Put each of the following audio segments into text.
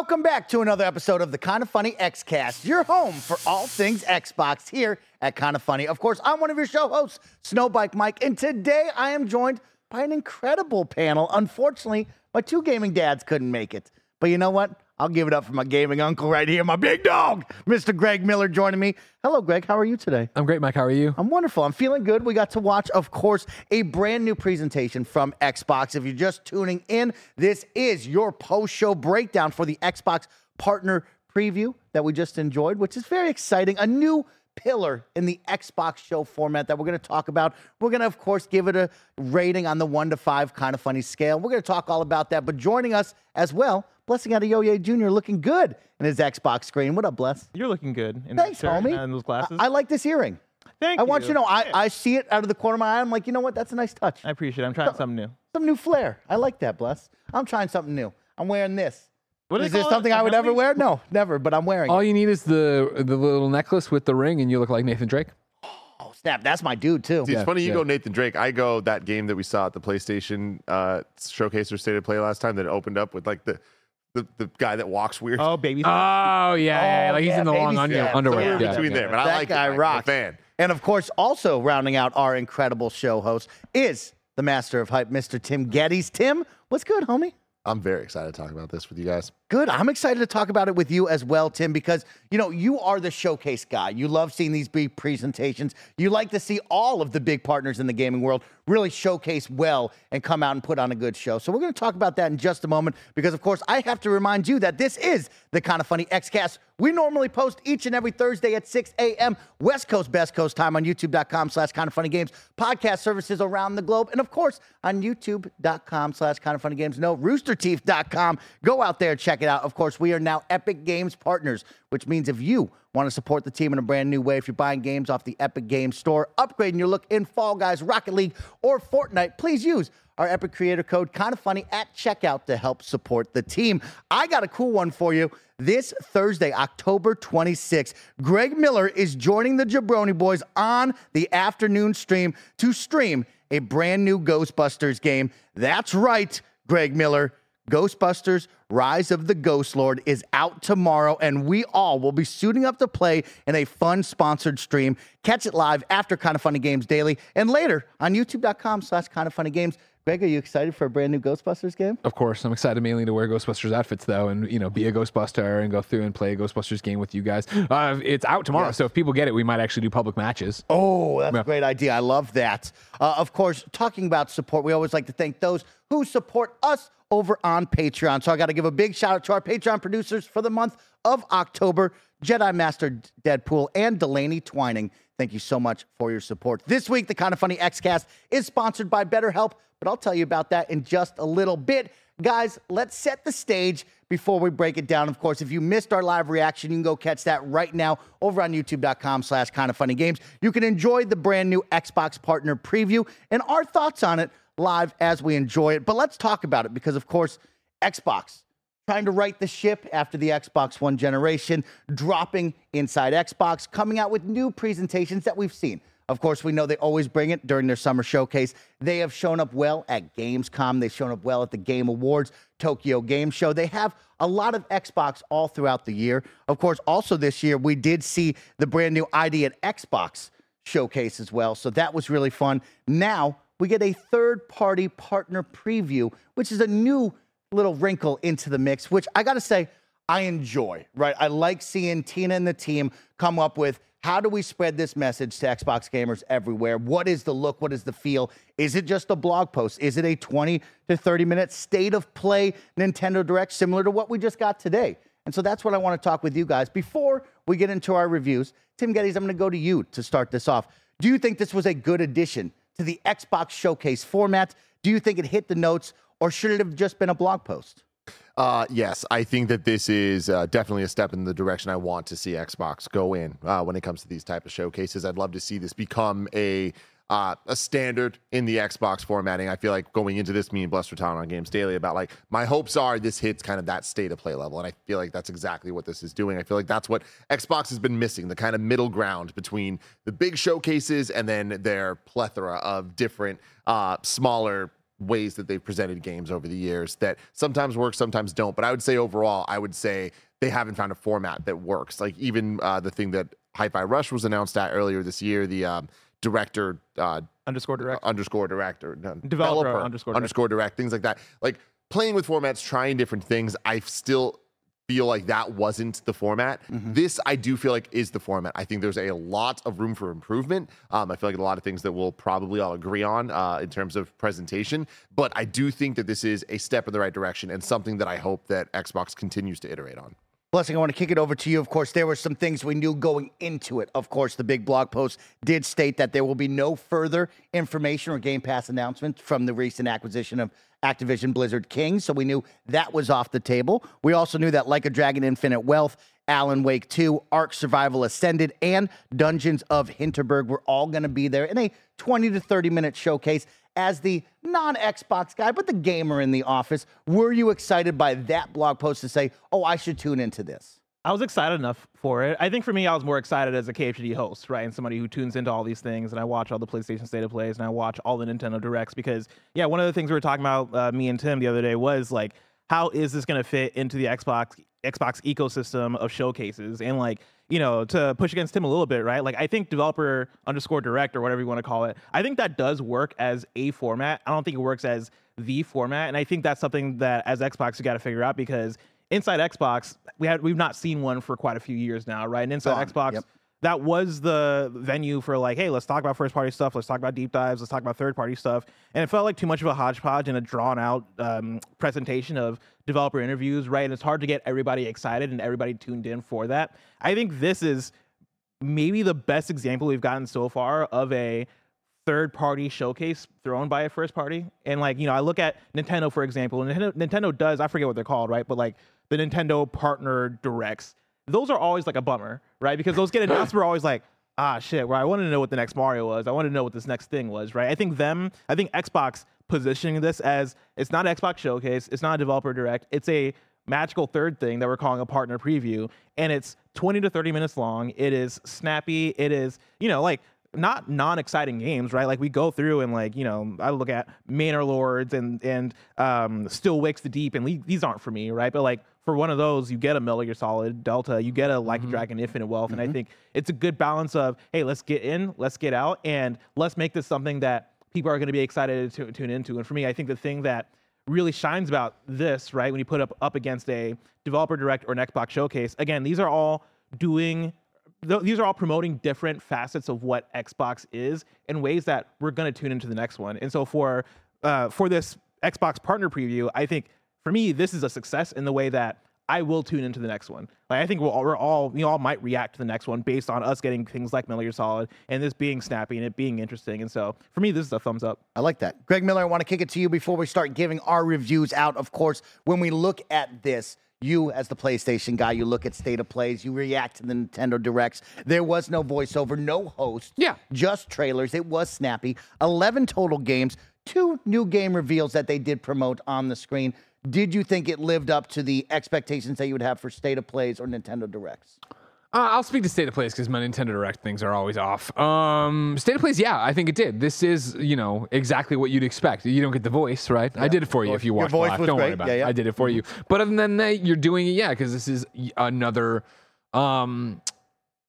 Welcome back to another episode of the Kind of Funny Xcast, your home for all things Xbox here at Kind of Funny. Of course, I'm one of your show hosts, Snowbike Mike, and today I am joined by an incredible panel. Unfortunately, my two gaming dads couldn't make it. But you know what? I'll give it up for my gaming uncle right here, my big dog, Mr. Greg Miller, joining me. Hello, Greg. How are you today? I'm great, Mike. How are you? I'm wonderful. I'm feeling good. We got to watch, of course, a brand new presentation from Xbox. If you're just tuning in, this is your post show breakdown for the Xbox partner preview that we just enjoyed, which is very exciting. A new pillar in the Xbox show format that we're going to talk about. We're going to, of course, give it a rating on the one to five kind of funny scale. We're going to talk all about that. But joining us as well, Blessing Adeyoye Jr. looking good in his Xbox screen. What up, Bless? You're looking good in Thanks, that shirt homie. and those glasses. I, I like this earring. Thank you. I you. want you to know, I, I see it out of the corner of my eye. I'm like, you know what? That's a nice touch. I appreciate it. I'm trying something new. Some new flair. I like that, Bless. I'm trying something new. I'm wearing this. What do Is they this call it? something A I would ever helmet? wear? No, never, but I'm wearing All it. you need is the the little necklace with the ring, and you look like Nathan Drake. Oh, snap. That's my dude, too. See, it's Yeah, funny you yeah. go Nathan Drake. I go that game that we saw at the PlayStation uh, showcase or state of play last time that opened up with like the the, the guy that walks weird. Oh, baby. Oh yeah, yeah, Oh, like he's yeah, in the oh, long baby under, step. underwear. Somewhere Yeah, between yeah. there, but I that like guy it. Mike. Rocks. fan. And of course, also rounding out our incredible show host is the master of hype, Mr. Tim Gettys. Tim, what's good, homie? I'm very excited to talk about this with you guys. Good. I'm excited to talk about it with you as well, Tim, because you know you are the showcase guy. You love seeing these big presentations. You like to see all of the big partners in the gaming world really showcase well and come out and put on a good show. So we're going to talk about that in just a moment, because of course I have to remind you that this is the kind of funny XCast. We normally post each and every Thursday at 6 a.m. West Coast, Best Coast time on YouTube.com slash kind of funny games, podcast services around the globe, and of course on YouTube.com slash kind of funny games. No, roosterteeth.com. Go out there, check it out. Of course, we are now Epic Games partners, which means if you want to support the team in a brand new way, if you're buying games off the Epic Games Store, upgrading your look in Fall Guys, Rocket League, or Fortnite, please use our Epic Creator Code, kind of funny, at checkout to help support the team. I got a cool one for you. This Thursday, October 26th, Greg Miller is joining the Jabroni Boys on the afternoon stream to stream a brand new Ghostbusters game. That's right, Greg Miller. Ghostbusters Rise of the Ghost Lord is out tomorrow, and we all will be suiting up to play in a fun sponsored stream. Catch it live after Kind of Funny Games Daily and later on youtube.com slash kind of funny games. Greg, are you excited for a brand new Ghostbusters game? Of course, I'm excited mainly to wear Ghostbusters outfits though, and you know, be a Ghostbuster and go through and play a Ghostbusters game with you guys. Uh, it's out tomorrow, so if people get it, we might actually do public matches. Oh, that's Yeah. a great idea. I love that. Uh, of course, talking about support, we always like to thank those who support us over on Patreon. So I got to give a big shout out to our Patreon producers for the month of October Jedi Master Deadpool and Delaney Twining. Thank you so much for your support. This week, the Kind of Funny Xcast is sponsored by BetterHelp, but I'll tell you about that in just a little bit. Guys, let's set the stage before we break it down. Of course, if you missed our live reaction, you can go catch that right now over on youtube.com slash kind of funny games. You can enjoy the brand new Xbox partner preview and our thoughts on it live as we enjoy it. But let's talk about it because, of course, Xbox trying to right the ship after the Xbox One generation, dropping inside Xbox, coming out with new presentations that we've seen. Of course, we know they always bring it during their summer showcase. They have shown up well at Gamescom. They've shown up well at the Game Awards, Tokyo Game Show. They have a lot of Xbox all throughout the year. Of course, also this year, we did see the brand new ID at Xbox showcase as well. So that was really fun. Now we get a third party partner preview, which is a new little wrinkle into the mix, which I got to say, I enjoy, right? I like seeing Tina and the team come up with how do we spread this message to Xbox gamers everywhere? What is the look? What is the feel? Is it just a blog post? Is it a 20 to 30 minute state of play Nintendo Direct similar to what we just got today? And so that's what I want to talk with you guys. Before we get into our reviews, Tim Gettys, I'm going to go to you to start this off. Do you think this was a good addition to the Xbox Showcase format? Do you think it hit the notes, or should it have just been a blog post? Uh, yes, I think that this is uh, definitely a step in the direction I want to see Xbox go in uh, when it comes to these type of showcases. I'd love to see this become a uh, a standard in the Xbox formatting. I feel like going into this, me and were talking on Games Daily about like my hopes are this hits kind of that state of play level, and I feel like that's exactly what this is doing. I feel like that's what Xbox has been missing the kind of middle ground between the big showcases and then their plethora of different uh, smaller ways that they've presented games over the years that sometimes work, sometimes don't. But I would say overall, I would say they haven't found a format that works. Like even uh, the thing that Hi-Fi Rush was announced at earlier this year, the um, director uh, Underscore direct. underscore director, no, Developer underscore direct. underscore direct, things like that. Like playing with formats, trying different things. I still feel like that wasn't the format. This I do feel like is the format. I think there's a lot of room for improvement. Um, I feel like a lot of things that we'll probably all agree on uh, in terms of presentation. But I do think that this is a step in the right direction and something that I hope that Xbox continues to iterate on. Blessing, I want to kick it over to you. Of course, there were some things we knew going into it. Of course, the big blog post did state that there will be no further information or Game Pass announcements from the recent acquisition of Activision Blizzard King. So we knew that was off the table. We also knew that Like a Dragon Infinite Wealth, Alan Wake 2, Ark Survival Ascended, and Dungeons of Hinterberg were all going to be there in a 20 to 30 minute showcase. As the non Xbox guy, but the gamer in the office, were you excited by that blog post to say, oh, I should tune into this? I was excited enough for it. I think for me, I was more excited as a KHD host, right? And somebody who tunes into all these things. And I watch all the PlayStation State of Plays and I watch all the Nintendo Directs because, yeah, one of the things we were talking about, uh, me and Tim, the other day was like, how is this going to fit into the Xbox Xbox ecosystem of showcases? And like, you know, to push against him a little bit, right? Like, I think developer underscore direct or whatever you want to call it, I think that does work as a format. I don't think it works as the format. And I think that's something that as Xbox, you got to figure out because inside Xbox, we had we've not seen one for quite a few years now, right? And inside Gone. Xbox, Yep. That was the venue for like, hey, let's talk about first party stuff, let's talk about deep dives, let's talk about third party stuff. And it felt like too much of a hodgepodge and a drawn out um, presentation of developer interviews, right? And it's hard to get everybody excited and everybody tuned in for that. I think this is maybe the best example we've gotten so far of a third party showcase thrown by a first party. And like, you know, I look at Nintendo, for example, and Nintendo, Nintendo does, I forget what they're called, right? But like the Nintendo partner directs, those are always like a bummer, right? Because those get announced, we're always like, ah, shit, where I wanted to know what the next Mario was. I wanted to know what this next thing was, right? I think them, I think Xbox positioning this as it's not an Xbox showcase, it's not a developer direct, it's a magical third thing that we're calling a partner preview and it's 20 to 30 minutes long it is snappy it is you know like not non-exciting games right like we go through and like you know i look at manor lords and and um still wakes the deep and le- these aren't for me right but like for one of those you get a Metal Gear Solid Delta you get a Like a Dragon Infinite Wealth and I think it's a good balance of hey let's get in let's get out and let's make this something that people are going to be excited to tune into and for me I think the thing that really shines about this, right? When you put up up against a developer direct or an Xbox showcase, again, these are all doing these are all promoting different facets of what Xbox is in ways that we're going to tune into the next one. And so for uh, for this Xbox partner preview, I think for me this is a success in the way that I will tune into the next one. Like I think we'll all, we're all we all might react to the next one based on us getting things like Metal Gear Solid and this being snappy and it being interesting. And so for me, this is a thumbs up. I like that. Greg Miller, I want to kick it to you before we start giving our reviews out. Of course, when we look at this, you as the PlayStation guy, you look at state of plays, you react to the Nintendo Directs. There was no voiceover, no host. Yeah. Just trailers. It was snappy. 11 total games, two new game reveals that they did promote on the screen. Did you think it lived up to the expectations that you would have for state of plays or Nintendo Directs? Uh, I'll speak to State of Plays because my Nintendo Direct things are always off. Um, State of Plays, yeah, I think it did. This is, you know, exactly what you'd expect. You don't get the voice, right? I did it for you if you Your voice live. was Don't worry great. about Yeah, it. yeah. I did it for you. But other than that, you're doing it, yeah, because this is another um,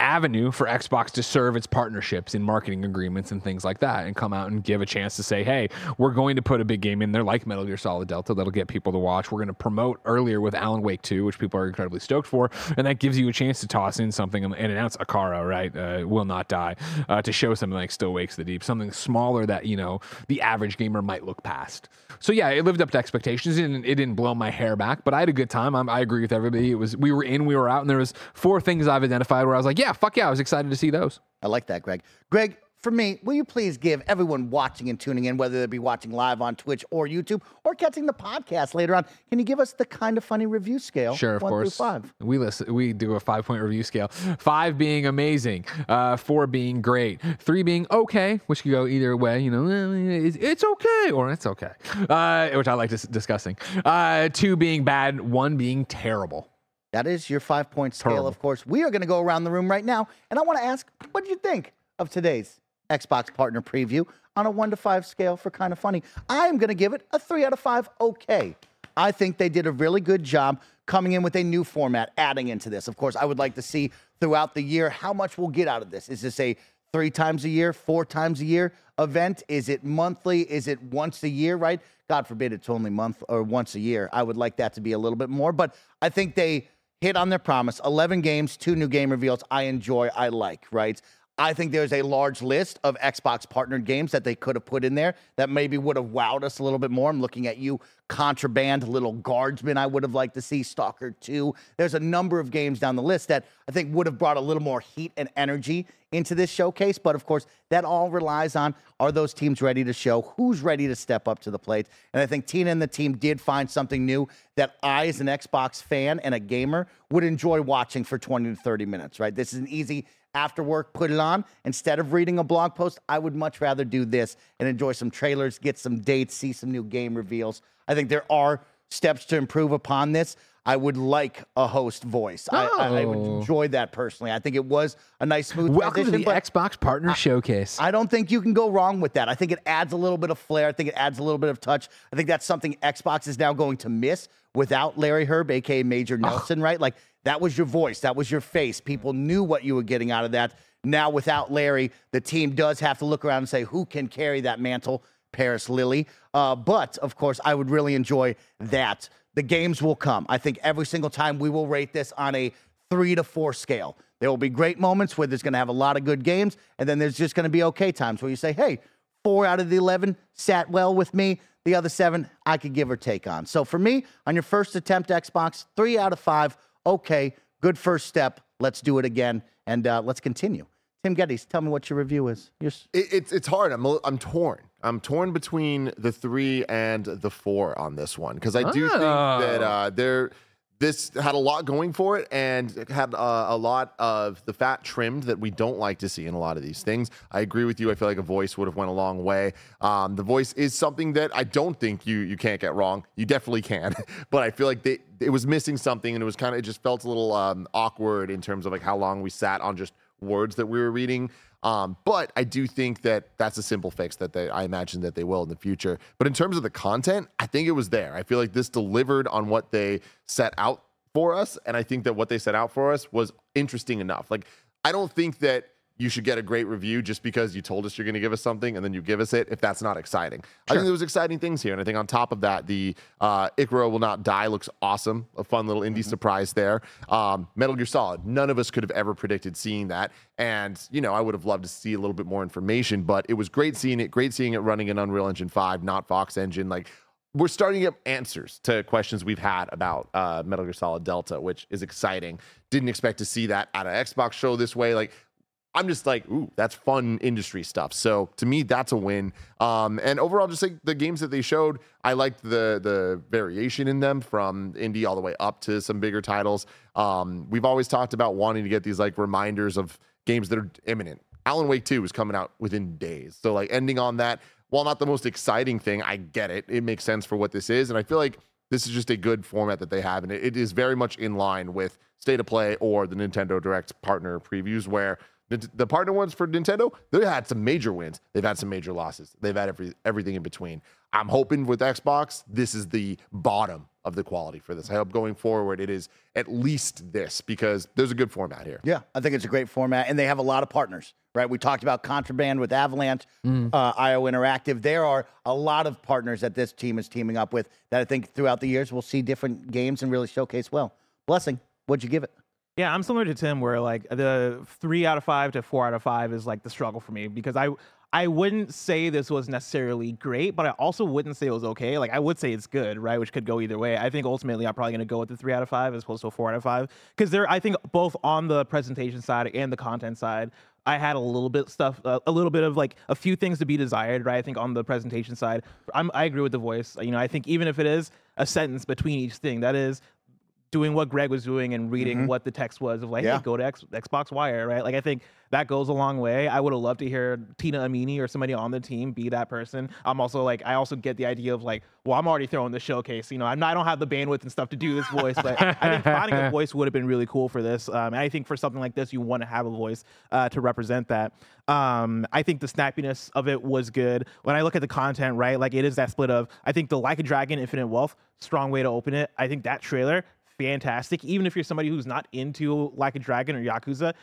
avenue for Xbox to serve its partnerships in marketing agreements and things like that and come out and give a chance to say, hey, we're going to put a big game in there like Metal Gear Solid Delta that'll get people to watch. We're going to promote earlier with Alan Wake 2, which people are incredibly stoked for. And that gives you a chance to toss in something and announce Akara, right? Uh, will not die, uh, to show something like Still Wakes the Deep, something smaller that, you know, the average gamer might look past. So yeah, it lived up to expectations. and it didn't blow my hair back, but I had a good time. I'm, I agree with everybody. It was, we were in, we were out, and there was four things I've identified where I was like, yeah, fuck yeah, I was excited to see those. I like that, Greg. Greg, for me, will you please give everyone watching and tuning in, whether they be watching live on Twitch or YouTube or catching the podcast later on, can you give us the kind of funny review scale? Sure, of course. Five. We listen. We do a five point review scale. Five being amazing, uh, four being great, three being okay, which could go either way. You know, it's, it's okay or it's okay, uh, which I like dis- discussing. Uh, two being bad, one being terrible. That is your five point scale, Terrible. of course. We are going to go around the room right now, and I want to ask, what did you think of today's Xbox partner preview on a one to five scale for kind of funny. I am going to give it a three out of five. Okay. I think they did a really good job coming in with a new format, adding into this. Of course, I would like to see throughout the year how much we'll get out of this. Is this a three times a year, four times a year event? Is it monthly? Is it once a year, right? God forbid it's only month or once a year. I would like that to be a little bit more, but I think they hit on their promise. 11 games, two new game reveals. I enjoy, I like, right? I think there's a large list of Xbox partnered games that they could have put in there that maybe would have wowed us a little bit more. I'm looking at you, Contraband, Little Guardsman, I would have liked to see, Stalker 2. There's a number of games down the list that I think would have brought a little more heat and energy into this showcase. But of course, that all relies on are those teams ready to show who's ready to step up to the plate? And I think Tina and the team did find something new that I, as an Xbox fan and a gamer, would enjoy watching for 20 to 30 minutes, right? This is an easy after work, put it on. Instead of reading a blog post, I would much rather do this and enjoy some trailers, get some dates, see some new game reveals. I think there are steps to improve upon this. I would like a host voice. I, I, I would Oh. enjoy that personally. I think it was a nice smooth Welcome to the Xbox Partner Showcase. I don't think you can go wrong with that. I think it adds a little bit of flair. I think it adds a little bit of touch. I think that's something Xbox is now going to miss without Larry Hryb, aka Major Nelson, right? Like that was your voice, that was your face. People knew what you were getting out of that. Now, without Larry, the team does have to look around and say, who can carry that mantle? Paris Lilly. Uh, but of course, I would really enjoy that. The games will come. I think every single time we will rate this on a three to four scale. There will be great moments where there's going to have a lot of good games, and then there's just going to be okay times where you say, hey, four out of the 11 sat well with me. The other seven, I could give or take on. So for me, on your first attempt, Xbox, three out of five, okay, good first step. Let's do it again, and uh, let's continue. Tim Gettys, tell me what your review is. You're, It, it's it's hard. I'm a- I'm torn. I'm torn between the three and the four on this one because I do think that Oh. uh, there this had a lot going for it and it had uh, a lot of the fat trimmed that we don't like to see in a lot of these things. I agree with you. I feel like a voice would have went a long way. Um, the voice is something that I don't think you you can't get wrong. You definitely can, but I feel like they, it was missing something and it was kind of it just felt a little um, awkward in terms of like how long we sat on just words that we were reading. Um, but I do think that that's a simple fix that they, I imagine that they will in the future. But in terms of the content, I think it was there. I feel like this delivered on what they set out for us. And I think that what they set out for us was interesting enough. Like, I don't think that you should get a great review just because you told us you're going to give us something and then you give us it if that's not exciting. I think there was exciting things here. And I think on top of that, the uh, Will Not Die looks awesome. A fun little indie surprise there. Um, Metal Gear Solid. None of us could have ever predicted seeing that. And, you know, I would have loved to see a little bit more information, but it was great seeing it. Great seeing it running in Unreal Engine 5, not Fox Engine. Like, we're starting to get answers to questions we've had about uh, Metal Gear Solid Delta, which is exciting. Didn't expect to see that at an Xbox show this way. Like, I'm just like, ooh, that's fun industry stuff. So to me, that's a win. Um, and overall, just like the games that they showed, I liked the the variation in them from indie all the way up to some bigger titles. Um, we've always talked about wanting to get these like reminders of games that are imminent. Alan Wake 2 is coming out within days. So like ending on that, while not the most exciting thing, I get it. It makes sense for what this is. And I feel like this is just a good format that they have. And it, it is very much in line with State of Play or the Nintendo Direct partner previews, where the, the partner ones for Nintendo, they've had some major wins. They've had some major losses. They've had every, everything in between. I'm hoping with Xbox, this is the bottom of the quality for this. I hope going forward, it is at least this because there's a good format here. Yeah, I think it's a great format, and they have a lot of partners, right? We talked about Contraband with Avalanche, uh, IO Interactive. There are a lot of partners that this team is teaming up with that I think throughout the years we'll see different games and really showcase well. Blessing, what'd you give it? Yeah, I'm similar to Tim, where like the three out of five to four out of five is like the struggle for me because I I wouldn't say this was necessarily great, but I also wouldn't say it was okay. Like I would say it's good, right? Which could go either way. I think ultimately I'm probably gonna go with the three out of five as opposed to a four out of five because there I think both on the presentation side and the content side. I had a little bit stuff, uh, a little bit of like a few things to be desired, right? I think on the presentation side, I'm, I agree with the voice. You know, I think even if it is a sentence between each thing, that is doing what Greg was doing and reading what the text was of like, Yeah. hey, go to X, Xbox Wire, right? Like I think that goes a long way. I would have loved to hear Tina Amini or somebody on the team be that person. I'm also like, I also get the idea of like, well, I'm already throwing the showcase. You know, I'm not, I don't have the bandwidth and stuff to do this voice, but I think finding a voice would have been really cool for this. Um, and I think for something like this, you want to have a voice uh, to represent that. Um, I think the snappiness of it was good. When I look at the content, right, like it is that split of, I think the Like a Dragon Infinite Wealth, strong way to open it. I think that trailer, fantastic. Even if you're somebody who's not into Like a Dragon or Yakuza,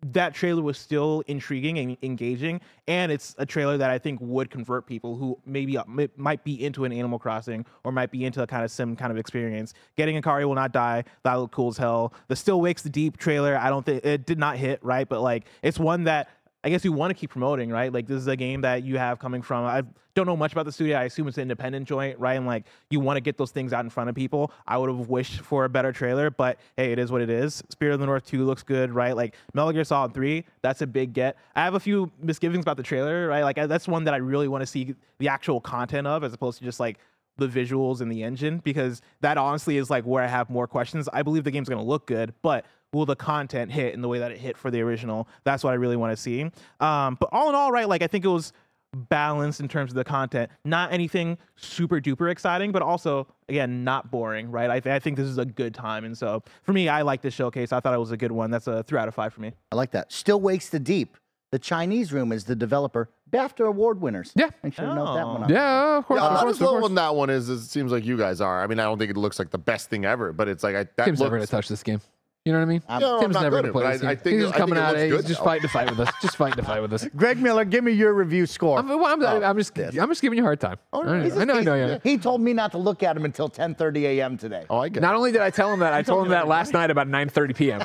that trailer was still intriguing and engaging. And it's a trailer that I think would convert people who maybe uh, mi- might be into an Animal Crossing or might be into a kind of sim kind of experience. Getting Akari will not die. That looked cool as hell. The Still Wakes the Deep trailer, I don't think it did not hit right, but like it's one that I guess you want to keep promoting, right? Like this is a game that you have coming from. I don't know much about the studio. I assume it's an independent joint, right? And like you want to get those things out in front of people. I would have wished for a better trailer, but hey, it is what it is. Spirit of the North 2 looks good, right? Like Metal Gear Solid 3, that's a big get. I have a few misgivings about the trailer, right? Like that's one that I really want to see the actual content of as opposed to just like the visuals and the engine because that honestly is like where I have more questions. I believe the game's going to look good, but will the content hit in the way that it hit for the original? That's what I really want to see. Um, but all in all, right, like I think it was balanced in terms of the content. Not anything super duper exciting, but also again not boring, right? I, th- I think this is a good time, and so for me, I like this showcase. I thought it was a good one. That's a three out of five for me. I like that. Still Wakes the Deep. The Chinese Room is the developer. BAFTA award winners. Yeah. Make sure to note that one. up. Yeah, of course. Yeah, I'm not course, as low course. on that one as as it seems like you guys are. I mean, I don't think it looks like the best thing ever, but it's like I, that Tim's never gonna touch this game. You know what I mean? I'm- Yeah, I'm not never good gonna at play it, this but I- I think he's just I coming out. looks He's just fighting to fight with us. Just fighting to fight with us. Greg Miller, give me your review score. I'm, well, I'm, oh. I'm just, this. I'm just giving you a hard time. Oh, no, I know, he's I know, I know. He- yeah. He told me not to look at him until 10:30 a.m. today. Oh, I get. Not it. only did I tell him that, I told him that last night about 9:30 p.m.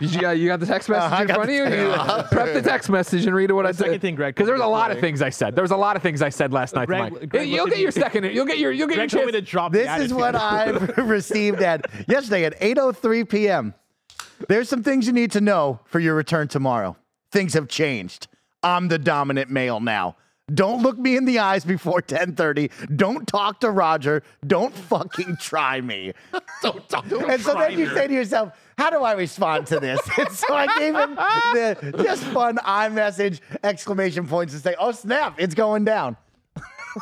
Did you, got- you got the text uh, message I in front of the you? text You Prep the text message and read what I said. second thing Greg because there was a lot of things I said. There was a lot of things I said last night. Greg- Mike. Greg you'll get your second. You'll get your. You'll get your chance. to drop. This is what. I've received at yesterday at 8:03 p.m. There's some things you need to know for your return tomorrow. Things have changed. I'm the dominant male now. Don't look me in the eyes before 10:30. Don't talk to Roger. Don't fucking try me. Don't talk. And so then you say to yourself, how do I respond to this? And so I gave him the just fun iMessage exclamation points to say, oh snap, it's going down.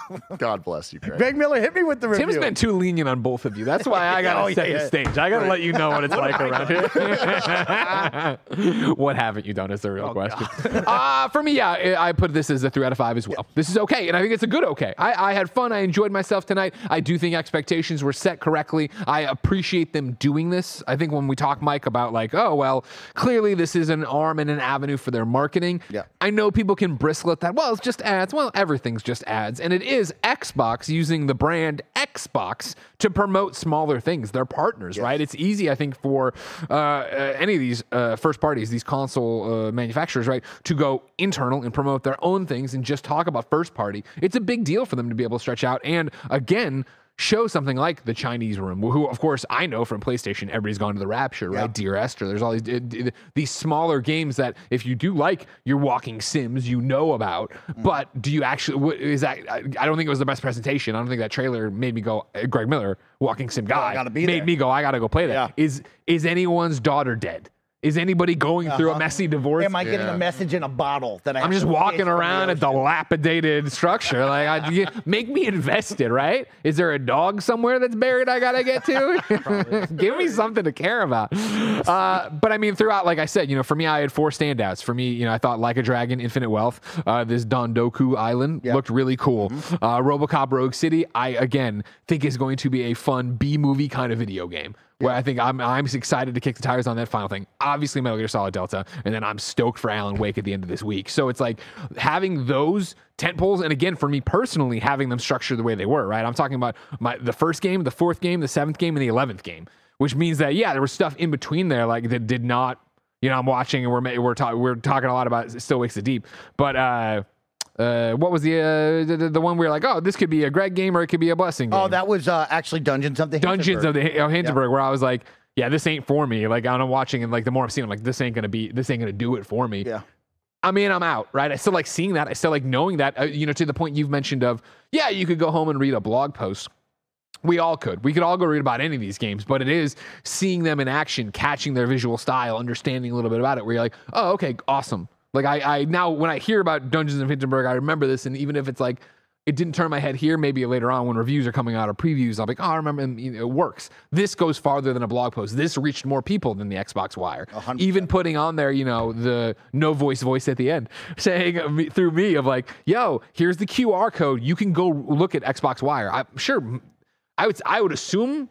God bless you, Greg. Greg Miller, hit me with the review. Tim's been too lenient on both of you. That's why I gotta Oh, set yeah, the yeah. stage. I gotta let you know what it's like around here. what haven't you done is the real question. Uh, for me, yeah, I I put this as a three out of five as well. This is okay, and I think it's a good okay. I, I had fun. I enjoyed myself tonight. I do think expectations were set correctly. I appreciate them doing this. I think when we talk, Mike, about like, oh well, clearly this is an arm and an avenue for their marketing. Yeah. I know people can bristle at that. Well, it's just ads. Well, everything's just ads. And it is Xbox using the brand Xbox to promote smaller things. They're partners, right? It's easy, I think, for uh, uh, any of these uh, first parties, these console uh, manufacturers, right, to go internal and promote their own things and just talk about first party. It's a big deal for them to be able to stretch out. And again, show something like the Chinese room, who of course I know from PlayStation, everybody's gone to the Rapture, right? Dear Esther, there's all these d- these smaller games that if you do like your walking sims, you know about. Mm. But do you actually? Is that? I don't think it was the best presentation. I don't think that trailer made me go. uh, Greg Miller, walking sim guy, gotta be made there. me go. I gotta go play that. Yeah. Is is anyone's daughter dead? Is anybody going through a messy divorce? Uh-huh. Am I getting Yeah. a message in a bottle that I I'm have just to walking fish around a dilapidated structure. Like, I, you- make me invested, right? Is there a dog somewhere that's buried I gotta get to? Give me something to care about. Uh, but I mean, throughout, like I said, you know, for me, I had four standouts. For me, you know, I thought Like a Dragon, Infinite Wealth, uh, this Dondoko Island looked really cool. Uh, RoboCop Rogue City, I again think is going to be a fun B movie kind of video game where I think I'm I'm excited to kick the tires on that final thing. Obviously, Metal Gear Solid Delta, and then I'm stoked for Alan Wake at the end of this week. So it's like having those tent poles, and again, for me personally, having them structured the way they were. Right, I'm talking about my the first game, the fourth game, the seventh game, and the eleventh game, which means that yeah, there was stuff in between there like that did not. You know, I'm watching and we're we're talking we're talking a lot about Still Wakes the Deep, but. uh uh, what was the, uh, the the- one we were like, oh, this could be a Greg game or it could be a blessing game. Oh, that was uh, actually Dungeons of the Dungeons of the of Hinterberg, where I was like, yeah, this ain't for me. Like I'm watching and like the more I'm seeing, I'm like, this ain't gonna be, this ain't gonna do it for me. Yeah. I mean, I'm out, right? I still like seeing that. I still like knowing that. Uh, you know, to the point you've mentioned of, yeah, you could go home and read a blog post We all could. We could all go read about any of these games, but it is seeing them in action, catching their visual style, understanding a little bit about it, where you're like, oh, okay, awesome. Like I, I now when I hear about Dungeons of Hinterberg, I remember this, and even if it's like it didn't turn my head here, maybe later on when reviews are coming out or previews, I'll be like, oh, I remember, and, you know, it works. This goes farther than a blog post. This reached more people than the Xbox Wire. hundred Even putting on there, you know, the no voice voice at the end, saying uh, through me of like, yo, here's the QR code. You can go look at Xbox Wire. I'm sure. I would I would assume.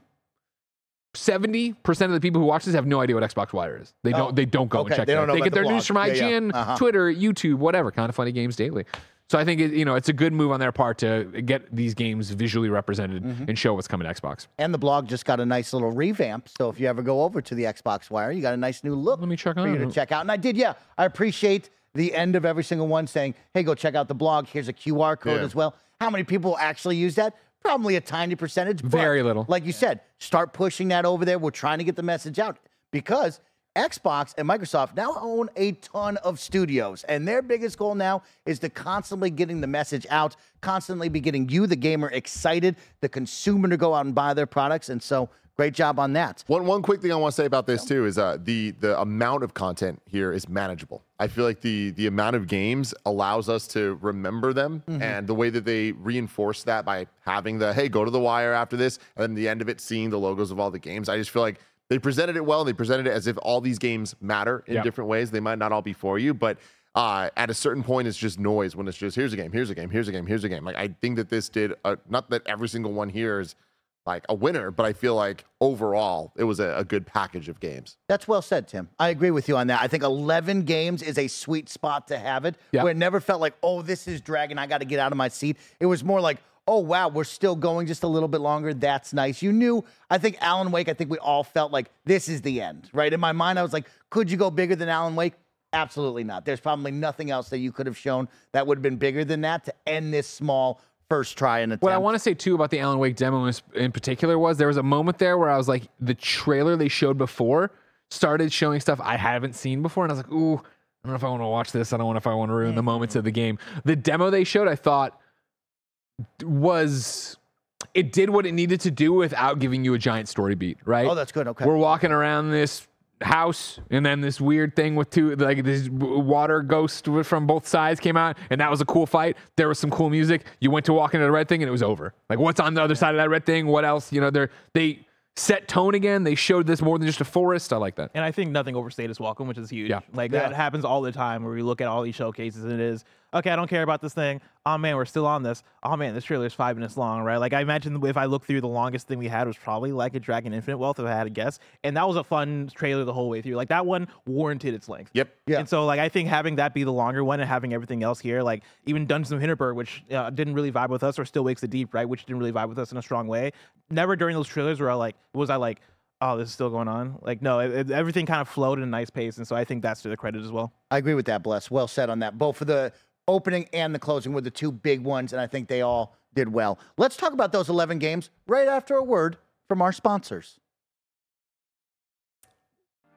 Seventy percent of the people who watch this have no idea what Xbox Wire is. They don't. Oh, They don't go okay. and check They it don't out. know They get the their news from blog. Yeah, yeah. IGN, Uh-huh. Twitter, YouTube, whatever. Kind of funny games daily. So I think it, you know it's a good move on their part to get these games visually represented Mm-hmm. and show what's coming to Xbox. And the blog just got a nice little revamp. So if you ever go over to the Xbox Wire, you got a nice new look Let me check for you to check out. And I did, yeah. I appreciate the end of every single one saying, hey, go check out the blog. Here's a QR code Yeah. as well. How many people actually use that? Probably a tiny percentage. but Very little. Like you said, start pushing that over there. We're trying to get the message out because Xbox and Microsoft now own a ton of studios, and their biggest goal now is to constantly getting the message out, constantly be getting you, the gamer, excited, the consumer to go out and buy their products. And so, great job on that. One one quick thing I want to say about this too is uh, the the amount of content here is manageable. I feel like the the amount of games allows us to remember them, and the way that they reinforce that by having the hey go to the wire after this, and then the end of it seeing the logos of all the games. I just feel like they presented it well. They presented it as if all these games matter in Yeah. different ways. They might not all be for you, but uh, at a certain point, it's just noise when it's just here's a game, here's a game, here's a game, here's a game. Like I think that this did a, not that every single one here is like a winner, but I feel like overall it was a, a good package of games. That's well said, Tim. I agree with you on that. I think 11 games is a sweet spot to have it, Yeah. where it never felt like, oh, this is dragging. I got to get out of my seat. It was more like, oh, wow, we're still going just a little bit longer. That's nice. You knew, I think Alan Wake, I think we all felt like this is the end, right? In my mind, I was like, could you go bigger than Alan Wake? Absolutely not. There's probably nothing else that you could have shown that would have been bigger than that to end this small first try and attempt. What I want to say too about the Alan Wake demo in, in particular was there was a moment there where I was like, the trailer they showed before started showing stuff I haven't seen before, and I was like, ooh, I don't know if I want to watch this. I don't know if I want to ruin the moments of the game. The demo they showed, I thought was it did what it needed to do without giving you a giant story beat, right? Oh, that's good. Okay. We're walking around this house, and then this weird thing with two, like this water ghost w- from both sides came out, and that was a cool fight. There was some cool music. You went to walk into the red thing, and it was over. Like, what's on the other side of that red thing? What else? You know, they're they set tone again. They showed this more than just a forest. I like that. And I think nothing overstayed is welcome, which is huge. Yeah. Like Yeah. that happens all the time where we look at all these showcases and it is, okay, I don't care about this thing. Oh man, we're still on this. Oh man, this trailer is five minutes long, right? Like I imagine if I look through the longest thing we had was probably like a Dragon Infinite Wealth, if I had to guess. And that was a fun trailer the whole way through. Like that one warranted its length. Yep. Yeah. And so like I think having that be the longer one and having everything else here, like even Dungeons of Hinterberg, which uh, didn't really vibe with us, or Still Wakes the Deep, right, which didn't really vibe with us in a strong way. Never during those trailers were I like, was I like, oh, this is still going on? Like no, it, it- everything kind of flowed in a nice pace, and so I think that's to the credit as well. I agree with that, Bless. Well said on that. Both for the opening and the closing were the two big ones, and I think they all did well. Let's talk about those 11 games right after a word from our sponsors.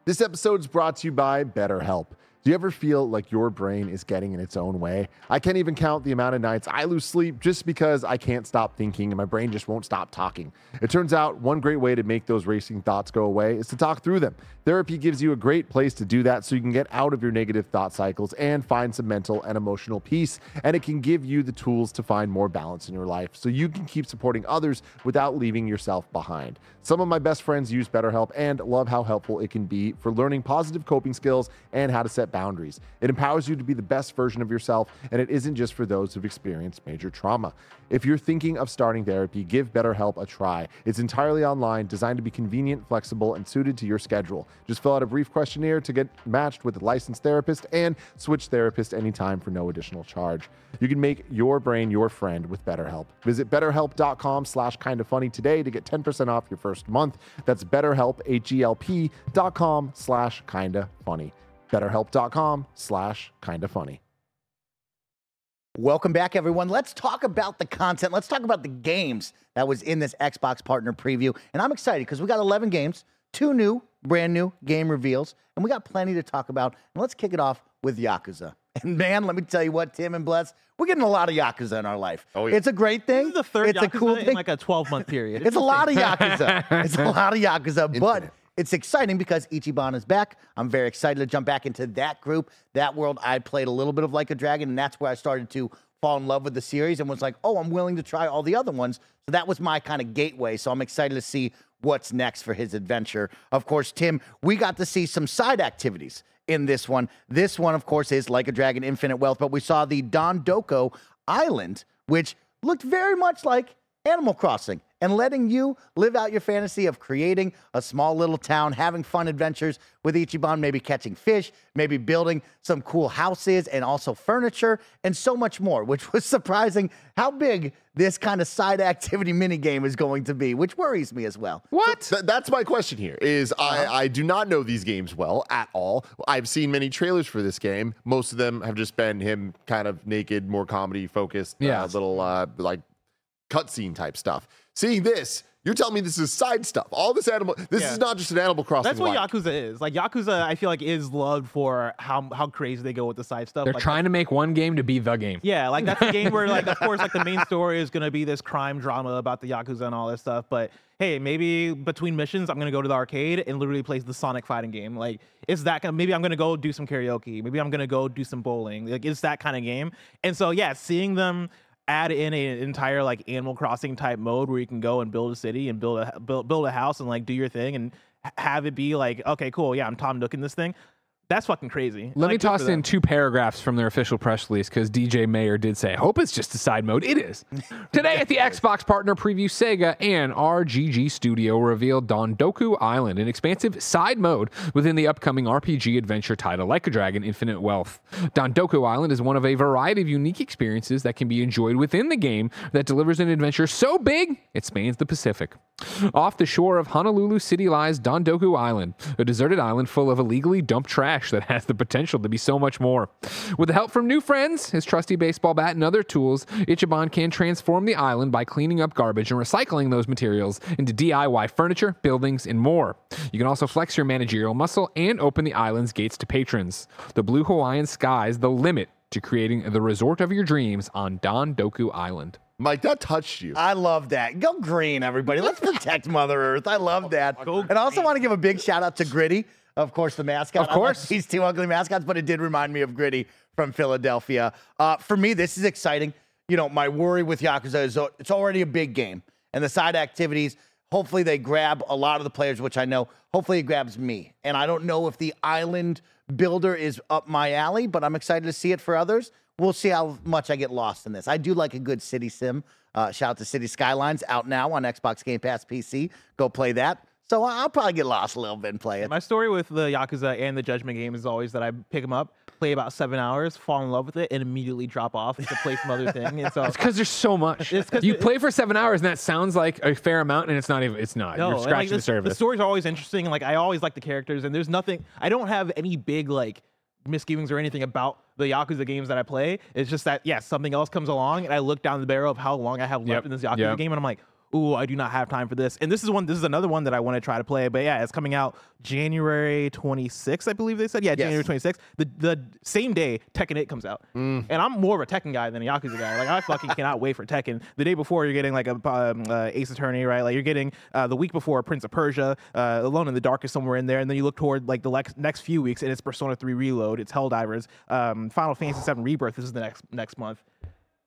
This episode is brought to you by BetterHelp. Do you ever feel like your brain is getting in its own way? I can't even count the amount of nights I lose sleep just because I can't stop thinking and my brain just won't stop talking. It turns out one great way to make those racing thoughts go away is to talk through them. Therapy gives you a great place to do that so you can get out of your negative thought cycles and find some mental and emotional peace. And it can give you the tools to find more balance in your life so you can keep supporting others without leaving yourself behind. Some of my best friends use BetterHelp and love how helpful it can be for learning positive coping skills and how to set boundaries. It empowers you to be the best version of yourself, and it isn't just for those who've experienced major trauma. If you're thinking of starting therapy, give BetterHelp a try. It's entirely online, designed to be convenient, flexible, and suited to your schedule. Just fill out a brief questionnaire to get matched with a licensed therapist and switch therapist anytime for no additional charge. You can make your brain your friend with BetterHelp. Visit betterhelp.com slash kind of funny today to get 10% off your first month. That's betterhelp, H-E-L-P dot com slash kinda funny. betterhelp.com slash kinda funny. Welcome back, everyone. Let's talk about the content. Let's talk about the games that was in this Xbox partner preview. And I'm excited because we got 11 games, two new, brand new game reveals, and we got plenty to talk about. And let's kick it off with Yakuza. And man, let me tell you what, Tim and Bless, we're getting a lot of Yakuza in our life. Oh, yeah. It's a great thing. This is the third it's Yakuza a cool in thing. like a 12 month period. It's a lot of Yakuza. it's a lot of Yakuza, but Infinite. It's exciting because Ichiban is back. I'm very excited to jump back into that group, that world. I played a little bit of Like a Dragon, and that's where I started to fall in love with the series and was like, oh, I'm willing to try all the other ones. So that was my kind of gateway. So I'm excited to see what's next for his adventure. Of course, Tim, we got to see some side activities in this one. This one, of course, is Like a Dragon Infinite Wealth, but we saw the Dondoko Island, which looked very much like Animal Crossing and letting you live out your fantasy of creating a small little town, having fun adventures with Ichiban, maybe catching fish, maybe building some cool houses and also furniture and so much more, which was surprising how big this kind of side activity mini game is going to be, which worries me as well. What? Th- that's my question here is Uh-huh. I, I do not know these games well at all i've seen many trailers for this game most of them have just been him kind of naked more comedy focused Yeah. uh, little uh, like cutscene type stuff seeing this you're telling me this is side stuff all this animal this Yeah. is not just an animal crossing That's what like. Yakuza is. Like Yakuza, I feel like is loved for how how crazy they go with the side stuff. They're like, trying to make one game to be the game. Yeah, like that's a game where, like, of course, like the main story is gonna be this crime drama about the yakuza and all this stuff. But hey, maybe between missions, I'm gonna go to the arcade and literally play the Sonic fighting game. Like, is that kind. maybe I'm gonna go do some karaoke. Maybe I'm gonna go do some bowling. Like, it's that kind of game. And so, yeah, seeing them add in an entire like Animal Crossing type mode where you can go and build a city and build a build build a house and like do your thing and have it be like, okay, cool, yeah, I'm Tom Nook in this thing. That's fucking crazy. Let me Like, good toss in two paragraphs from their official press release because DJ Mayer did say, I hope it's just a side mode. It is. Today at the Xbox Partner Preview, Sega and RGG Studio revealed Dondoko Island, an expansive side mode within the upcoming RPG adventure title Like a Dragon Infinite Wealth. Dondoko Island is one of a variety of unique experiences that can be enjoyed within the game that delivers an adventure so big it spans the Pacific. Off the shore of Honolulu City lies Dondoko Island, a deserted island full of illegally dumped trash that has the potential to be so much more. With the help from new friends, his trusty baseball bat, and other tools, Ichiban can transform the island by cleaning up garbage and recycling those materials into DIY furniture, buildings, and more. You can also flex your managerial muscle and open the island's gates to patrons. The blue Hawaiian sky's the limit to creating the resort of your dreams on Dondoko Island. mike that touched you I love that. Go green, everybody. Let's protect Mother Earth. I love that. Go and I also want to give a big shout out to Gritty, of course, the mascot. Of course. these two ugly mascots, but it did remind me of Gritty from Philadelphia. Uh, for me, this is exciting. You know, my worry with Yakuza is uh, it's already a big game, and the side activities. Hopefully, they grab a lot of the players, which I know. Hopefully, it grabs me. And I don't know if the island builder is up my alley, but I'm excited to see it for others. We'll see how much I get lost in this. I do like a good city sim. Uh, shout out to City Skylines out now on Xbox Game Pass PC. Go play that. So I- I'll probably get lost a little bit and play it. My story with the Yakuza and the Judgment game is always that I pick them up, play about seven hours, fall in love with it, and immediately drop off to play some other thing. And so, It's because there's so much. It's 'cause You it- play for seven hours, and that sounds like a fair amount, and it's not even. It's not. no, You're scratching like, the this- surface. The stories are always interesting. And like I always like the characters, and there's nothing. I don't have any big like misgivings or anything about the Yakuza games that I play. It's just that yeah, something else comes along, and I look down the barrel of how long I have left Yep, in this Yakuza yep. game, and I'm like. Ooh, I do not have time for this. And this is one. This is another one that I want to try to play. But yeah, it's coming out January 26th, I believe they said. Yeah, January 26th. The the same day Tekken 8 comes out. And I'm more of a Tekken guy than a Yakuza guy. Like I fucking cannot wait for Tekken. The day before, you're getting like a um, uh, Ace Attorney, right? Like you're getting uh, the week before Prince of Persia, uh, Alone in the Dark is somewhere in there, and then you look toward like the lex- next few weeks, and it's Persona 3 Reload, it's Helldivers, um, Final Fantasy 7 Rebirth. This is the next next month.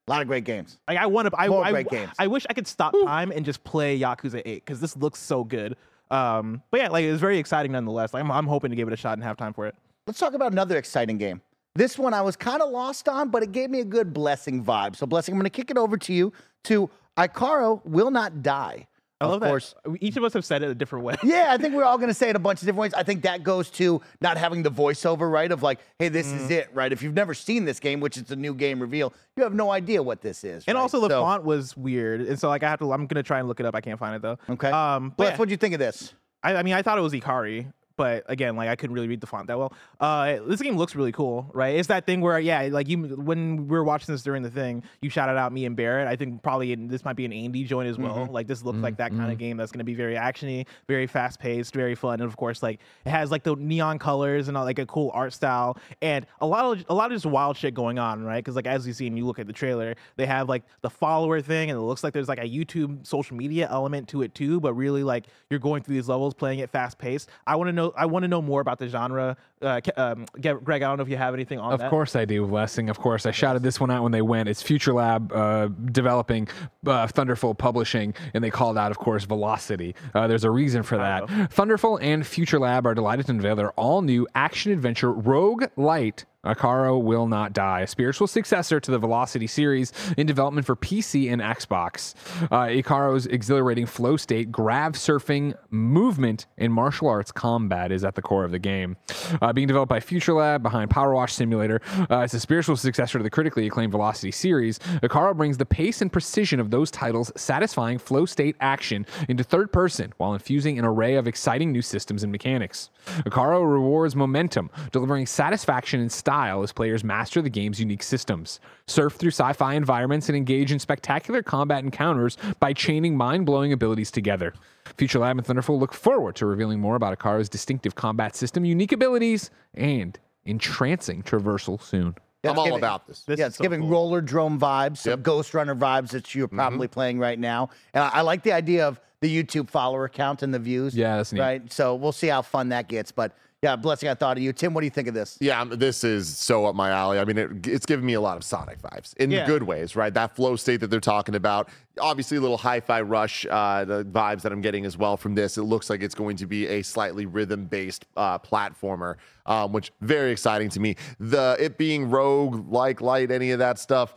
A lot of great games. Like I want to, I, More I, great games. I wish I could stop time and just play Yakuza 8 because this looks so good. Um, but yeah, like it's very exciting nonetheless. Like, I'm, I'm hoping to give it a shot and have time for it. Let's talk about another exciting game. This one I was kind of lost on, but it gave me a good blessing vibe. So, blessing, I'm going to kick it over to you to Ikaro Will Not Die. I love of course. that. Each of us have said it a different way. Yeah, I think we're all going to say it a bunch of different ways. I think that goes to not having the voiceover, right? Of like, hey, this Mm. is it, right? If you've never seen this game, which is a new game reveal, you have no idea what this is. And right? also the So- font was weird, and so like I have to. I'm gonna try and look it up. I can't find it though. Okay. Um, but yeah, what'd you think of this? I, I mean, I thought it was Ikari but again, like I couldn't really read the font that well. Uh, this game looks really cool, right? It's that thing where yeah, like you when we were watching this during the thing, you shouted out me and Barrett. I think probably in, this might be an Andy joint as well. Mm-hmm. Like this looks like mm-hmm. that kind of mm-hmm. game that's going to be very actiony, very fast paced, very fun, and of course like it has like the neon colors and all, like a cool art style and a lot of a lot of just wild shit going on, right? Because like as you see and you look at the trailer, they have like the follower thing, and it looks like there's like a YouTube social media element to it too. But really, like you're going through these levels, playing it fast paced. I want to know. I want to know more about the genre. Uh, um, Greg, I don't know if you have anything on that. Of that. course I do, Westing. Of course, I shouted this one out when they went. It's FuturLab uh, developing uh, Thunderful Publishing, and they called out, of course, Velocity. Uh, there's a reason for that. Thunderful and FuturLab are delighted to unveil their all-new action adventure Rogue Light. Akaro Will Not Die, a spiritual successor to the Velocity series in development for PC and Xbox. Uh, Ikaro's exhilarating flow state, grav surfing, movement, and martial arts combat is at the core of the game. Uh, Uh, being developed by FuturLab behind PowerWash Simulator, uh, it's a spiritual successor to the critically acclaimed Velocity series. Uh, Ikaro brings the pace and precision of those titles, satisfying flow state action into third person while infusing an array of exciting new systems and mechanics. Uh, Ikaro rewards momentum, delivering satisfaction and style as players master the game's unique systems, surf through sci fi environments, and engage in spectacular combat encounters by chaining mind blowing abilities together. FuturLab and Thunderful look forward to revealing more about Ikaro's distinctive combat system, unique abilities, and entrancing traversal soon. Yeah, I'm all giving- about this. This yeah, it's so giving cool. Rollerdrome vibes, some Yep. Ghostrunner vibes that you're mm-hmm. probably playing right now. And I, I like the idea of the YouTube follower count and the views. Yeah, that's neat. Right. So we'll see how fun that gets. But yeah, blessing I thought of you. Tim, what do you think of this? Yeah, um, this is so up my alley. I mean, it, it's giving me a lot of Sonic vibes in Yeah. good ways, right? That flow state that they're talking about. Obviously, a little hi-fi rush, uh, the vibes that I'm getting as well from this. It looks like it's going to be a slightly rhythm-based uh, platformer, um, which very exciting to me. The it being rogue, like light, any of that stuff,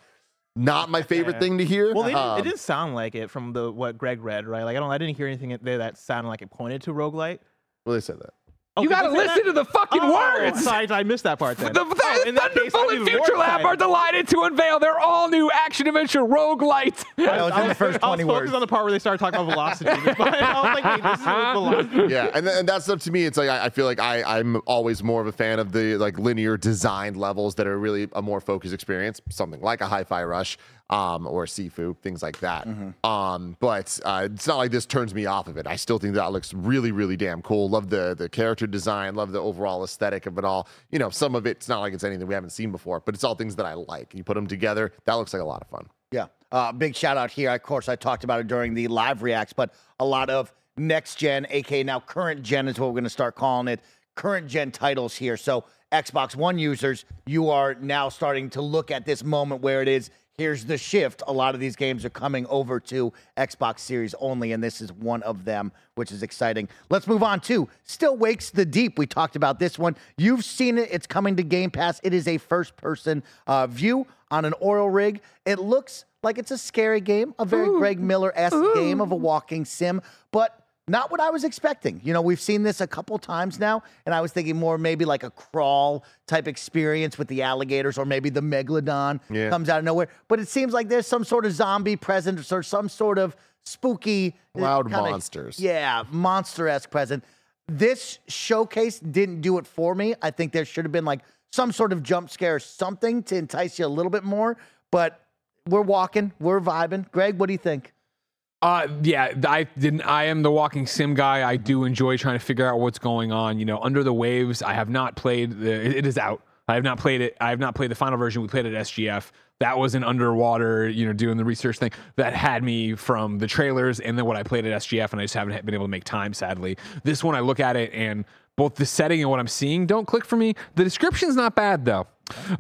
not my favorite thing to hear. Well, they, Um, it didn't sound like it from the what Greg read, right? Like I don't, I didn't hear anything there that sounded like it pointed to roguelite. well, they said that. Oh, you gotta listen that? to the fucking Oh, words. Sorry, I missed that part. Then. The, Oh, in that case, Thunderful I'm and Future more Lab are delighted to unveil their all new action adventure roguelite. That was in the first I 20 was focused words. on the part where they started talking about velocity. I was like, wait, this is velocity. yeah, and, th- and that stuff to me, it's like I, I feel like I, I'm always more of a fan of the like linear designed levels that are really a more focused experience, something like a Hi-Fi Rush um, or Sifu, things like that. Um, but uh, it's not like this turns me off of it. I still think that looks really, really damn cool. Love the the character design, love the overall aesthetic of it all. You know, some of it, it's not like it's anything we haven't seen before, but it's all things that I like. You put them together, that looks like a lot of fun. Yeah. Uh, big shout out here. Of course, I talked about it during the live reacts, but a lot of next gen, aka now current gen is what we're going to start calling it. Current gen titles here. So, Xbox One users, you are now starting to look at this moment where it is here's the shift. A lot of these games are coming over to Xbox Series only, and this is one of them, which is exciting. Let's move on to Still Wakes the Deep. We talked about this one. You've seen it. It's coming to Game Pass. It is a first person uh, view on an oil rig. It looks like it's a scary game, a very Greg Miller esque game of a walking sim, but not what I was expecting. You know, we've seen this a couple times now, and I was thinking more maybe like a crawl type experience with the alligators, or maybe the megalodon Yeah. comes out of nowhere. But it seems like there's some sort of zombie presence or some sort of spooky uh, Loud kinda- monsters. Yeah, monster esque present. This showcase didn't do it for me. I think there should have been like some sort of jump scare or something to entice you a little bit more. But we're walking, we're vibing. Greg, what do you think? Uh, yeah, I didn't. I am the walking sim guy. I do enjoy trying to figure out what's going on. You know, Under the Waves. I have not played. The, it is out. I have not played it. I have not played the final version. We played at SGF. That was an underwater, you know, doing the research thing that had me from the trailers and then what I played at SGF, and I just haven't been able to make time. Sadly, this one I look at it and both the setting and what I'm seeing don't click for me. The description's not bad though.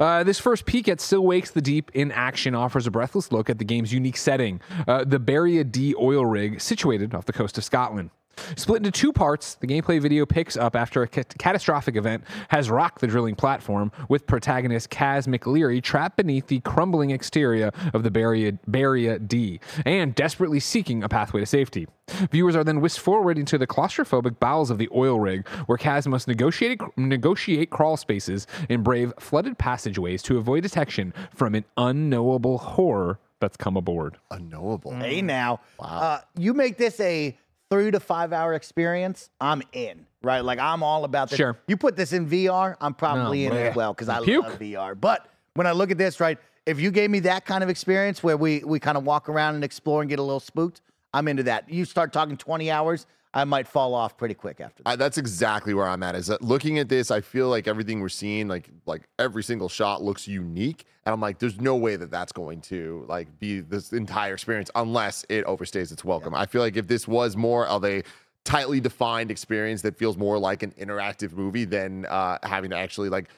Uh, this first peek at Still Wakes the Deep in action offers a breathless look at the game's unique setting, uh, the Beira D oil rig situated off the coast of Scotland. Split into two parts, the gameplay video picks up after a ca- catastrophic event has rocked the drilling platform, with protagonist Caz McLeary trapped beneath the crumbling exterior of the Barrier, Beira D and desperately seeking a pathway to safety. Viewers are then whisked forward into the claustrophobic bowels of the oil rig, where Kaz must negotiate, negotiate crawl spaces and brave flooded passageways to avoid detection from an unknowable horror that's come aboard. Unknowable. Hey, now, uh, you make this a three to five hour experience, I'm in. Right, like I'm all about this. Sure. You put this in VR, I'm probably in bleh. as well because I Puke. love VR. But when I look at this, right, if you gave me that kind of experience where we we kind of walk around and explore and get a little spooked, I'm into that. You start talking 20 hours, I might fall off pretty quick after that. I, that's exactly where I'm at. Is that looking at this, I feel like everything we're seeing, like like every single shot looks unique, and I'm like, there's no way that that's going to like be this entire experience unless it overstays its welcome. I feel like if this was more of a tightly defined experience that feels more like an interactive movie than uh, having to actually like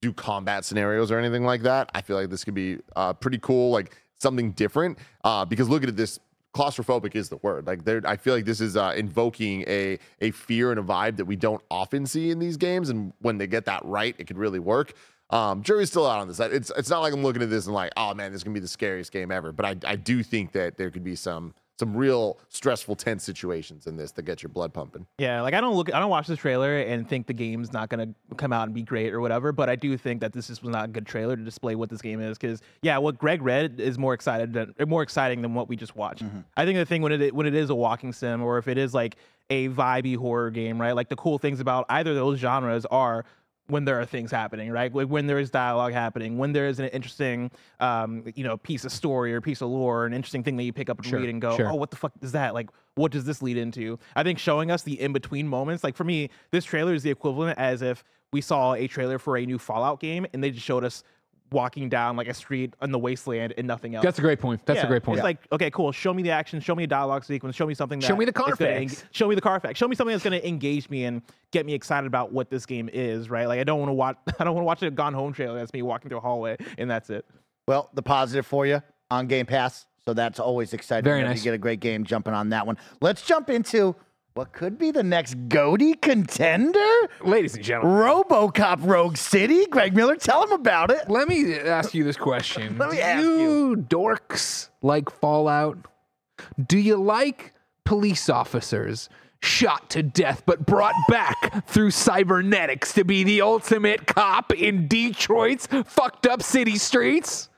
do combat scenarios or anything like that. I feel like this could be uh, pretty cool, like something different. Uh, because look at this claustrophobic is the word. Like there, I feel like this is uh, invoking a a fear and a vibe that we don't often see in these games, and when they get that right, it could really work. Um, jury's still out on this. It's it's not like I'm looking at this and like, oh man, this is gonna be the scariest game ever. But I I do think that there could be some some real stressful, tense situations in this that get your blood pumping. Yeah, like I don't look, I don't watch the trailer and think the game's not gonna come out and be great or whatever. But I do think that this is was not a good trailer to display what this game is. Because yeah, what Greg read is more excited than uh, more exciting than what we just watched. I think the thing when it when it is a walking sim or if it is like a vibey horror game, right? Like the cool things about either of those genres are when there are things happening, right? Like when there is dialogue happening, when there is an interesting, um, you know, piece of story or piece of lore, an interesting thing that you pick up and Sure, read and go, sure. oh, what the fuck is that? Like, what does this lead into? I think showing us the in between moments, like for me, this trailer is the equivalent as if we saw a trailer for a new Fallout game and they just showed us walking down like a street in the wasteland and nothing else. That's a great point. That's a great point. It's like, okay, cool. Show me the action. Show me a dialogue sequence. Show me something. That Show me the is gonna Carfax. eng- show me the Carfax. Show me something that's going to engage me and get me excited about what this game is. Right? Like I don't want to watch. I don't want to watch a Gone Home trailer. That's me walking through a hallway and that's it. Well, the positive for you on Game Pass. So that's always exciting. Very nice. You get a great game jumping on that one. Let's jump into what could be the next Goaty contender Ladies and gentlemen, RoboCop Rogue City. Greg Miller, tell him about it. let me ask you this question. Let me Do ask you dorks like Fallout? Do you like police officers shot to death but brought back through cybernetics to be the ultimate cop in Detroit's fucked up city streets?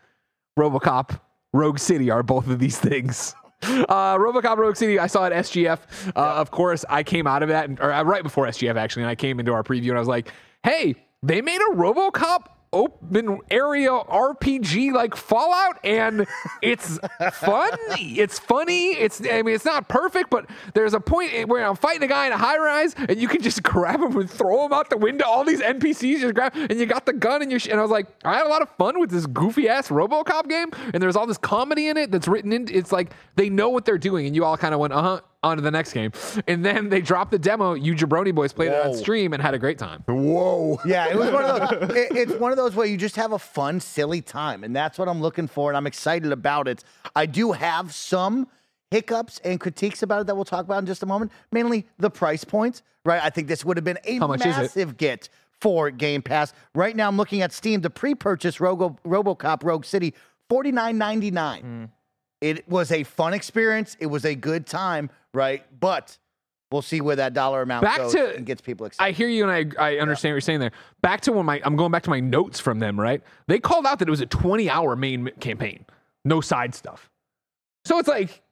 RoboCop, Rogue City are both of these things. Uh, RoboCop Rogue City, I saw at SGF. Uh, Of course, I came out of that, and- or uh, right before SGF actually, and I came into our preview and I was like, "Hey, they made a RoboCop open area RPG like Fallout, and it's fun. It's funny. It's I mean, it's not perfect, but there's a point where I'm fighting a guy in a high rise, and you can just grab him and throw him out the window. All these NPCs just grab, and you got the gun, and you. Sh- and I was like, I had a lot of fun with this goofy ass RoboCop game, and there's all this comedy in it that's written in. It's like they know what they're doing, and you all kind of went, uh huh. On to the next game, and then they dropped the demo. You jabroni boys played it on Whoa. stream and had a great time. Whoa. Yeah, it was one of those. It, it's one of those where you just have a fun, silly time, and that's what I'm looking for, and I'm excited about it. I do have some hiccups and critiques about it that we'll talk about in just a moment. Mainly the price point, right? I think this would have been a How much is it? massive get for Game Pass. Right now, I'm looking at Steam. The pre-purchase Robo, RoboCop Rogue City, forty nine ninety nine. Mm. It was a fun experience. It was a good time, right? But we'll see where that dollar amount Back goes to- and gets people excited. I hear you and I, I understand what you're saying there. Back to when my I'm going back to my notes from them, right? They called out that it was a 20 hour main campaign, no side stuff. So it's like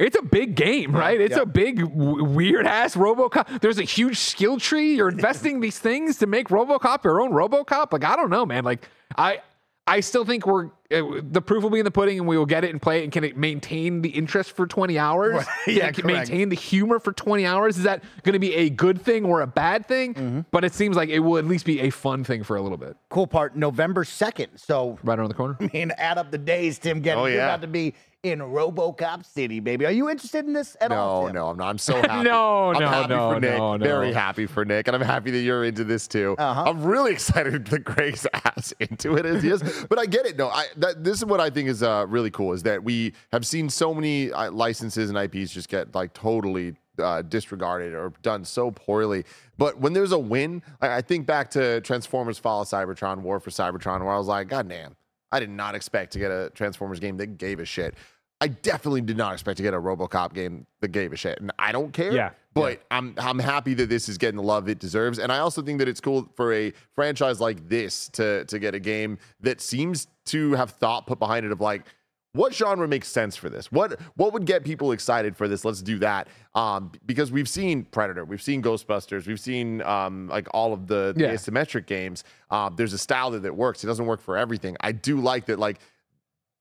it's a big game, right? It's yeah. a big w- weird ass RoboCop. There's a huge skill tree. You're investing these things to make RoboCop your own RoboCop. Like I don't know, man. Like I I still think we're uh, the proof will be in the pudding, and we will get it and play it. And can it maintain the interest for 20 hours? Right. Can Yeah, it correct. maintain the humor for 20 hours? Is that going to be a good thing or a bad thing? Mm-hmm. But it seems like it will at least be a fun thing for a little bit. cool part, November 2nd. So Right around the corner. I mean, add up the days, Tim. Getting Oh, you're yeah. about to be in RoboCop City, baby. Are you interested in this at all? No, Tim? no, I'm not. I'm so happy. No, I'm no, happy no, for Nick. no, no. Very happy for Nick, and I'm happy that you're into this too. Uh-huh. I'm really excited that Greg's as into it as he is. but I get it. No, I that, this is what I think is uh, really cool is that we have seen so many uh, licenses and IPs just get like totally uh, disregarded or done so poorly. But when there's a win, I, I think back to Transformers: Fall of Cybertron, War for Cybertron, where I was like, God damn, I did not expect to get a Transformers game that gave a shit. I definitely did not expect to get a RoboCop game that gave a shit, and I don't care. Yeah, but I'm I'm happy that this is getting the love it deserves, and I also think that it's cool for a franchise like this to to get a game that seems to have thought put behind it of like what genre makes sense for this? What what would get people excited for this? Let's do that. Um, because we've seen Predator, we've seen Ghostbusters, we've seen um, like all of the, the asymmetric games. Um, there's a style that, that works. It doesn't work for everything. I do like that. Like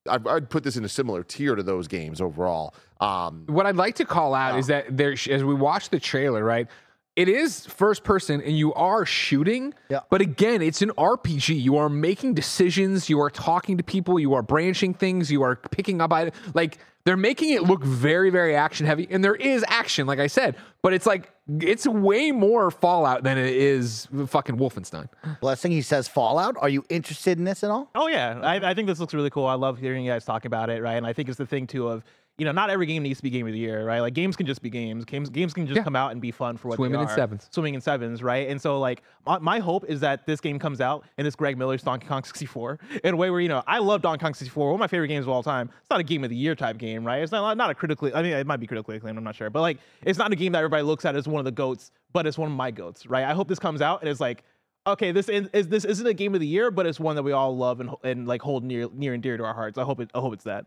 I'd, I'd put this in a similar tier to those games overall. Um, what I'd like to call out is that there, as we watch the trailer, right? It is first person and you are shooting, Yeah. but again, it's an RPG. You are making decisions, you are talking to people, you are branching things, you are picking up items. Like they're making it look very, very action heavy. And there is action, like I said, but it's like it's way more Fallout than it is fucking Wolfenstein. Blessing, he says Fallout. Are you interested in this at all? Oh yeah, I, I think this looks really cool. I love hearing you guys talk about it, right? And I think it's the thing too of you know not every game needs to be game of the year, right? Like games can just be games. Games games can just Yeah. come out and be fun for what Swimming they in sevens. Swimming in sevens, right? And so like my, my hope is that this game comes out and it's Greg Miller's Donkey Kong 64 in a way where you know I love Donkey Kong 64, one of my favorite games of all time. It's not a game of the year type game, right? It's not not a critically. I mean, it might be critically acclaimed. I'm not sure, but like it's not a game that everybody looks at as one of the goats, but it's one of my goats, right? I hope this comes out and it's like okay, this is, is this isn't a game of the year, but it's one that we all love and and like hold near near and dear to our hearts. I hope it I hope it's that.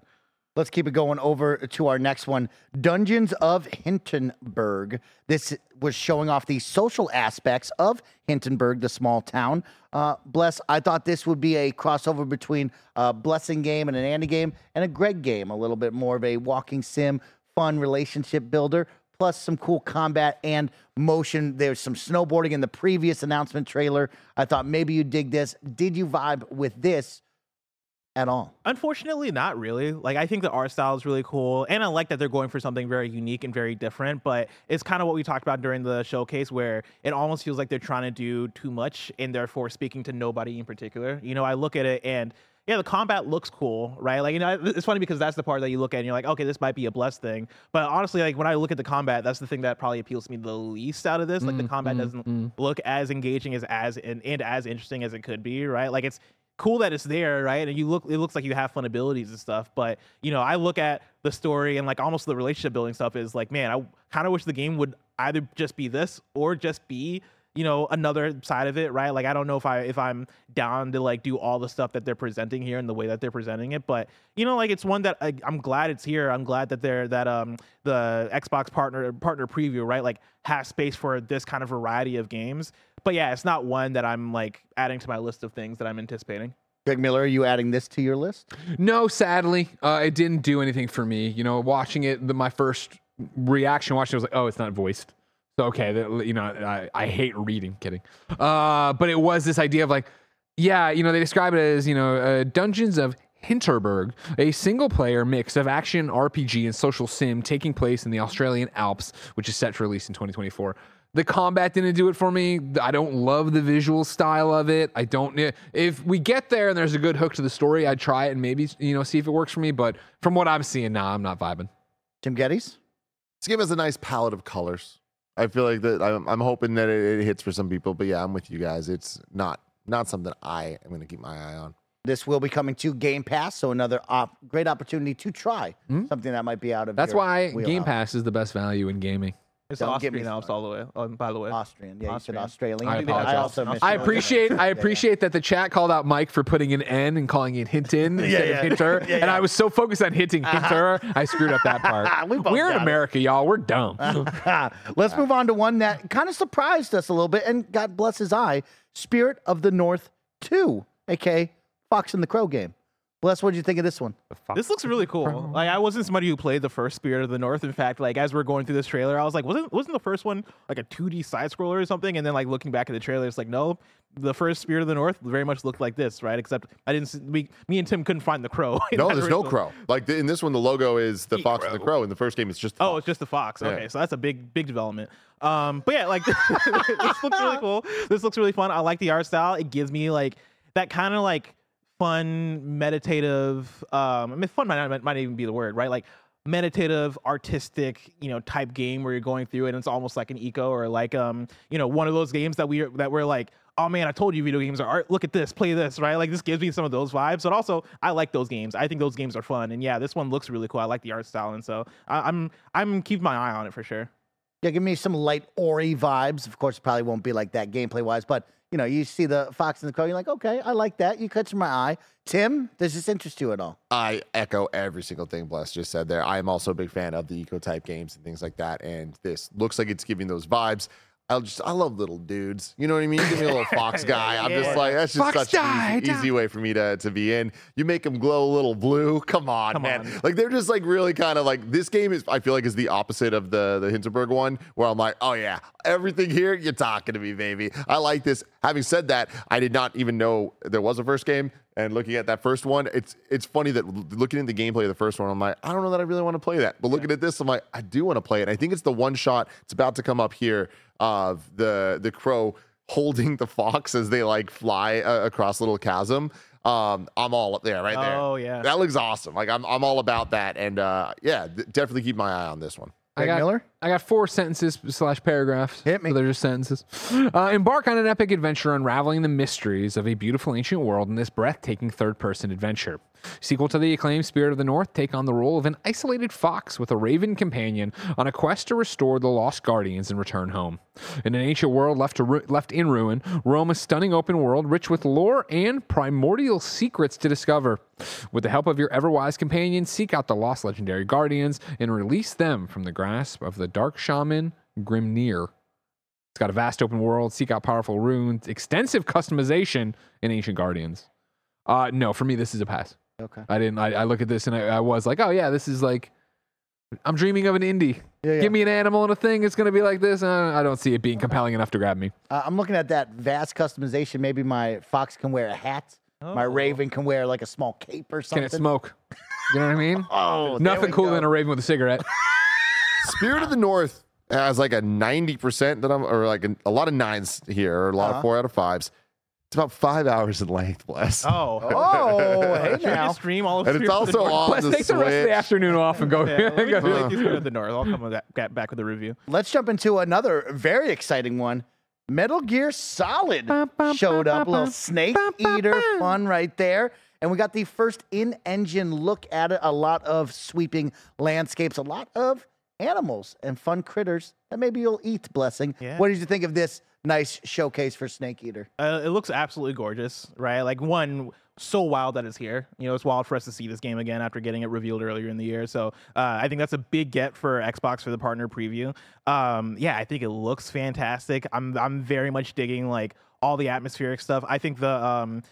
Let's keep it going over to our next one Dungeons of Hintonburg. This was showing off the social aspects of Hintonburg, the small town. Uh, Bless, I thought this would be a crossover between a Blessing game and an Andy game and a Greg game, a little bit more of a walking sim, fun relationship builder, plus some cool combat and motion. There's some snowboarding in the previous announcement trailer. I thought maybe you dig this. Did you vibe with this at all? Unfortunately, not really. Like I think the art style is really cool, and I like that they're going for something very unique and very different. But it's kind of what we talked about during the showcase, where it almost feels like they're trying to do too much, and therefore speaking to nobody in particular. You know, I look at it and. Yeah, the combat looks cool, right? Like, you know, it's funny because that's the part that you look at and you're like, okay, this might be a blessed thing. But honestly, like when I look at the combat, that's the thing that probably appeals to me the least out of this. Like the mm, combat mm, doesn't mm. look as engaging as as and, and as interesting as it could be, right? Like it's cool that it's there, right? And you look, it looks like you have fun abilities and stuff. But you know, I look at the story and like almost the relationship building stuff is like, man, I kind of wish the game would either just be this or just be you know another side of it right like i don't know if i if i'm down to like do all the stuff that they're presenting here and the way that they're presenting it but you know like it's one that I, i'm glad it's here i'm glad that they're that um the xbox partner partner preview right like has space for this kind of variety of games but yeah it's not one that i'm like adding to my list of things that i'm anticipating Greg Miller, are you adding this to your list? No, sadly, uh, it didn't do anything for me. You know, watching it, the, my first reaction watching it was like, oh, it's not voiced. So okay, you know, I, I hate reading. Kidding. Uh, but it was this idea of like, yeah, you know, they describe it as you know, uh, Dungeons of Hinterberg, a single-player mix of action, RPG, and social sim taking place in the Australian Alps, which is set to release in 2024. The combat didn't do it for me. I don't love the visual style of it. I don't. If we get there and there's a good hook to the story, I'd try it and maybe you know see if it works for me. But from what I'm seeing now, I'm not vibing. Tim Gettys? This game has a nice palette of colors. I feel like that. I'm, I'm hoping that it, it hits for some people, but yeah, I'm with you guys. It's not not something I am going to keep my eye on. This will be coming to Game Pass, so another op- great opportunity to try something that might be out of Hmm? That's your why Game. Pass is the best value in gaming. It's Don't get me Austrian Alps all the way um, by the way Austrian. Yeah, Austrian. you said Australian. I I, also missed I appreciate I Yeah, yeah. appreciate that the chat called out Mike for putting an N and calling it Hinton instead yeah. of Hinter. Yeah, And. I was so focused on hitting Hinter, I screwed up that part. we We're in got it. America, y'all. We're dumb. Let's move on to one that kind of surprised us a little bit, and God bless his eye. Spirit of the North 2, aka Fox and the Crow game. Bless, what did you think of this one? This looks really cool. Like I wasn't somebody who played the first Spirit of the North. In fact, like as we're going through this trailer, I was like, wasn't wasn't the first one like a 2D side scroller or something? And then like looking back at the trailer, it's like, no, the first Spirit of the North very much looked like this, right? Except I didn't. See, we, me and Tim couldn't find the crow. No, that there's no crow. Like the, in this one, the logo is the fox and the crow. In the first game, it's just the Oh, fox. it's just the fox. Okay, Yeah. so that's a big, big development. Um, but yeah, like this looks really cool. This looks really fun. I like the art style. It gives me like that kind of like fun, meditative. Um, I mean, fun might not might even be the word, right? Like meditative, artistic, you know, type game where you're going through it and it's almost like an Ico or like um, you know, one of those games that we that we're like. Oh man, I told you video games are art. Look at this, play this, right? Like this gives me some of those vibes. But also, I like those games. I think those games are fun. And yeah, this one looks really cool. I like the art style, and so I, I'm I'm keeping my eye on it for sure. Yeah, give me some light Ori vibes. Of course, it probably won't be like that gameplay wise, but you know, you see the Fox and the Crow, you're like, okay, I like that. You catch my eye. Tim, does this interest you at all? I echo every single thing Bless just said there. I am also a big fan of the Ico type games and things like that. And this looks like it's giving those vibes. I just I love little dudes. You know what I mean? Give me a little fox guy. I'm just like that's just Fox such an easy, die, easy way for me to to be in. You make them glow a little blue. Come on, Come man. on. Like they're just like really kind of like this game is. I feel like is the opposite of the the Hinterberg one, where I'm like, oh yeah, everything here you're talking to me, baby. I like this. Having said that, I did not even know there was a first game. And looking at that first one, it's it's funny that looking at the gameplay of the first one, I'm like, I don't know that I really want to play that. But looking at this, I'm like, I do want to play it. I think it's the one shot. It's about to come up here of the the crow holding the fox as they like fly uh, across a little chasm. Um, I'm all up there, right there. Oh, yeah. that looks awesome. Like I'm I'm all about that. And uh, yeah, th- definitely keep my eye on this one. I got, Miller? I got four sentences slash paragraphs. Hit me. So they're just sentences. Uh, embark on an epic adventure unraveling the mysteries of a beautiful ancient world in this breathtaking third person adventure. Sequel to the acclaimed Spirit of the North, take on the role of an isolated fox with a raven companion on a quest to restore the lost guardians and return home. In an ancient world left, to ru- left in ruin, roam a stunning open world rich with lore and primordial secrets to discover. With the help of your ever-wise companion, seek out the lost legendary guardians and release them from the grasp of the dark shaman Grimnir. It's got a vast open world, seek out powerful runes, extensive customization, in ancient guardians. Uh, no, for me, this is a pass. Okay. I didn't. I, I look at this and I, I was like, oh yeah, this is like, I'm dreaming of an indie. Yeah, yeah. Give me an animal and a thing. It's gonna be like this. Uh, I don't see it being compelling enough to grab me. Uh, I'm looking at that vast customization. Maybe my fox can wear a hat. Oh. My raven can wear like a small cape or something. Can it smoke? You know what I mean? Oh, Nothing cooler go. than a raven with a cigarette. Spirit of the North has like a 90% that I'm, or like a, a lot of nines here, or a lot Uh-huh. of four out of fives. It's about five hours in length, bless. Oh. Oh, hey Should we now. stream all of And it's Spirit of the also North? on Let's the take the rest of the afternoon off and go. Yeah, let me go- play Spirit of the North. I'll come with that, back with the review. Let's jump into another very exciting one. Metal Gear Solid showed up. A little snake eater fun right there. And we got the first in engine look at it. A lot of sweeping landscapes, a lot of animals and fun critters that maybe you'll eat, Blessing. Yeah. What did you think of this nice showcase for Snake Eater? Uh, it looks absolutely gorgeous, right? Like one, so wild that it's here. You know, it's wild for us to see this game again after getting it revealed earlier in the year. So uh, I think that's a big get for Xbox for the partner preview. Um, yeah, I think it looks fantastic. I'm I'm very much digging like all the atmospheric stuff. I think the um,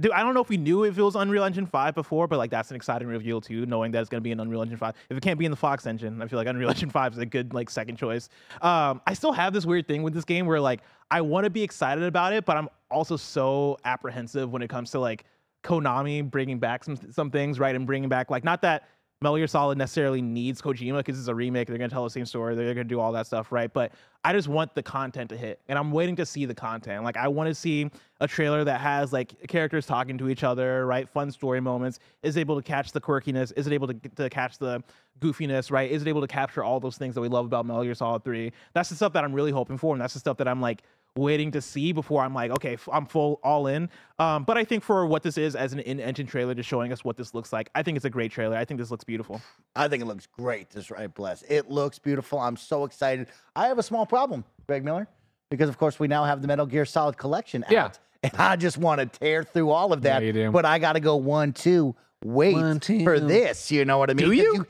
Dude, I don't know if we knew if it was Unreal Engine 5 before, but like that's an exciting reveal too, knowing that it's gonna be an Unreal Engine 5. If it can't be in the Fox engine, I feel like Unreal Engine 5 is a good like second choice. Um, I still have this weird thing with this game where like I want to be excited about it, but I'm also so apprehensive when it comes to like Konami bringing back some some things, right? And bringing back like not that Metal Gear Solid necessarily needs Kojima because it's a remake. They're gonna tell the same story. They're gonna do all that stuff, right? But I just want the content to hit, and I'm waiting to see the content. Like I want to see a trailer that has like characters talking to each other, right? Fun story moments. Is able to catch the quirkiness? Is it able to, to catch the goofiness? Right? Is it able to capture all those things that we love about Metal Gear Solid Three? That's the stuff that I'm really hoping for, and that's the stuff that I'm like waiting to see before I'm like, okay, I'm full all in. Um, but I think for what this is as an in-engine trailer, just showing us what this looks like, I think it's a great trailer. I think this looks beautiful. I think it looks great. This right, bless. It looks beautiful. I'm so excited. I have a small problem, Greg Miller, because of course we now have the Metal Gear Solid collection out. Yeah. And I just want to tear through all of that. Yeah, you do. But I got to go one, two, wait One, two. for this. You know what I mean? Do 'Cause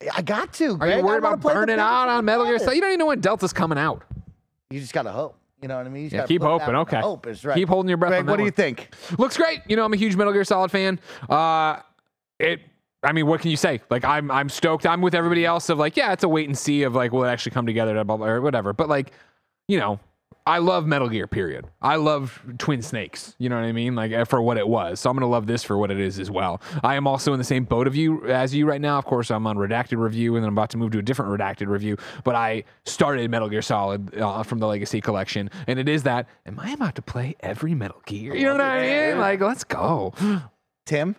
you? I got to. Are Greg. you worried about play burning out on Metal Gear about Solid? You don't even know when Delta's coming out. You just got to hope. You know what I mean? Just Yeah, keep hoping. Okay. Hope is right. Keep holding your breath Greg, what do you think? Looks great. You know, I'm a huge Metal Gear Solid fan. Uh, it. I mean, what can you say? Like, I'm I'm stoked. I'm with everybody else of like, yeah, it's a wait and see of like, will it actually come together or whatever. But like, you know, I love Metal Gear. Period. I love Twin Snakes. You know what I mean? Like eh, for what it was. So I'm gonna love this for what it is as well. I am also in the same boat of you as you right now. Of course, I'm on redacted review, and then I'm about to move to a different redacted review. But I started Metal Gear Solid uh, from the Legacy Collection, and it is that. Am I about to play every Metal Gear? You know what I mean? Like, let's go. Tim?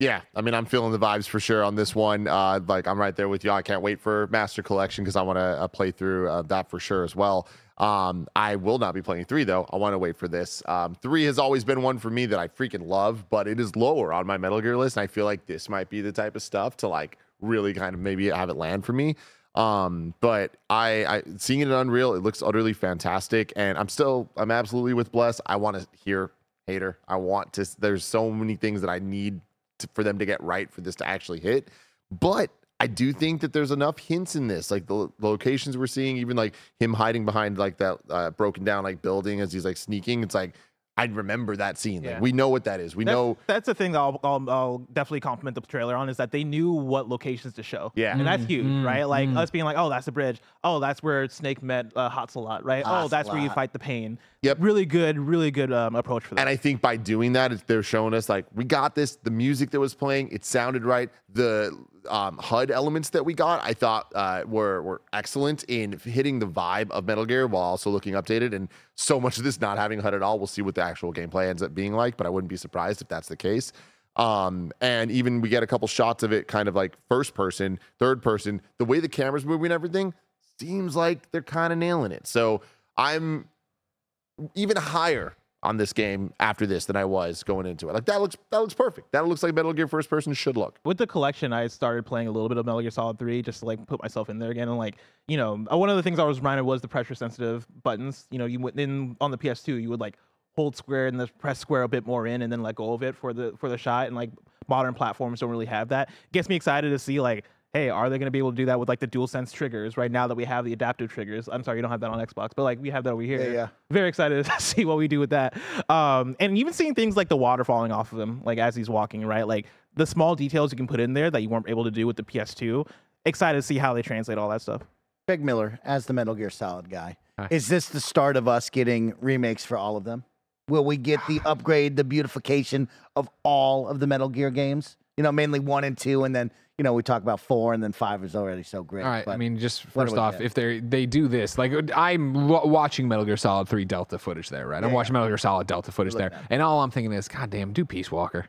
Yeah, I mean, I'm feeling the vibes for sure on this one. Uh, like, I'm right there with you. I can't wait for Master Collection because I want to uh, play through uh, that for sure as well. Um, I will not be playing three though. I want to wait for this. Um, three has always been one for me that I freaking love, but it is lower on my Metal Gear list, and I feel like this might be the type of stuff to like really kind of maybe have it land for me. Um, but I, I seeing it in Unreal, it looks utterly fantastic, and I'm still I'm absolutely with Bless. I want to hear hater. I want to. There's so many things that I need to, for them to get right for this to actually hit, but. I do think that there's enough hints in this, like the, lo- locations we're seeing, even like him hiding behind like that uh, broken down like building as he's like sneaking. It's like I remember that scene. Like Yeah. we know what that is. We That's, know. that's the thing that I'll, I'll, I'll definitely compliment the trailer on is that they knew what locations to show. Yeah. And that's huge, Mm, right? Like mm. us being like, oh, that's the bridge. Oh, that's where Snake met uh, Hatsalot, right? oh, that's where you fight the pain. Yep. Really good, really good um, approach for that. And I think by doing that, they're showing us like we got this. The music that was playing, it sounded right. The um, HUD elements that we got, I thought uh, were were excellent in hitting the vibe of Metal Gear while also looking updated. And so much of this not having HUD at all. We'll see what the actual gameplay ends up being like, but I wouldn't be surprised if that's the case. Um, and even we get a couple shots of it, kind of like first person, third person. The way the camera's moving and everything seems like they're kind of nailing it. So I'm even higher on this game after this than I was going into it. Like that looks that looks perfect. That looks like Metal Gear first person should look. with the collection, I started playing a little bit of Metal Gear Solid 3 just to like put myself in there again. And like, you know, uh, one of the things I was reminded was the pressure sensitive buttons. You know, you went in on the PS2, you would like hold square and then press square a bit more in and then let go of it for the for the shot. And like modern platforms don't really have that. Gets me excited to see like, hey, are they going to be able to do that with like the DualSense triggers right now that we have the adaptive triggers? I'm sorry, you don't have that on Xbox, but like we have that over here. Yeah, yeah. Very excited to see what we do with that. Um, and even seeing things like the water falling off of him, like as he's walking, right? Like the small details you can put in there that you weren't able to do with the PS2. Excited to see how they translate all that stuff. Greg Miller, as the Metal Gear Solid guy, Hi. is this the start of us getting remakes for all of them? Will we get the upgrade, the beautification of all of the Metal Gear games? You know, mainly one and two, and then you know we talk about four, and then five is already so great. All right. I mean, just first off, get? if they they do this, like I'm wa- watching Metal Gear Solid 3 Delta footage there, right? I'm Yeah, watching Metal Gear Solid Delta footage there, bad. and all I'm thinking is, God damn, do Peace Walker.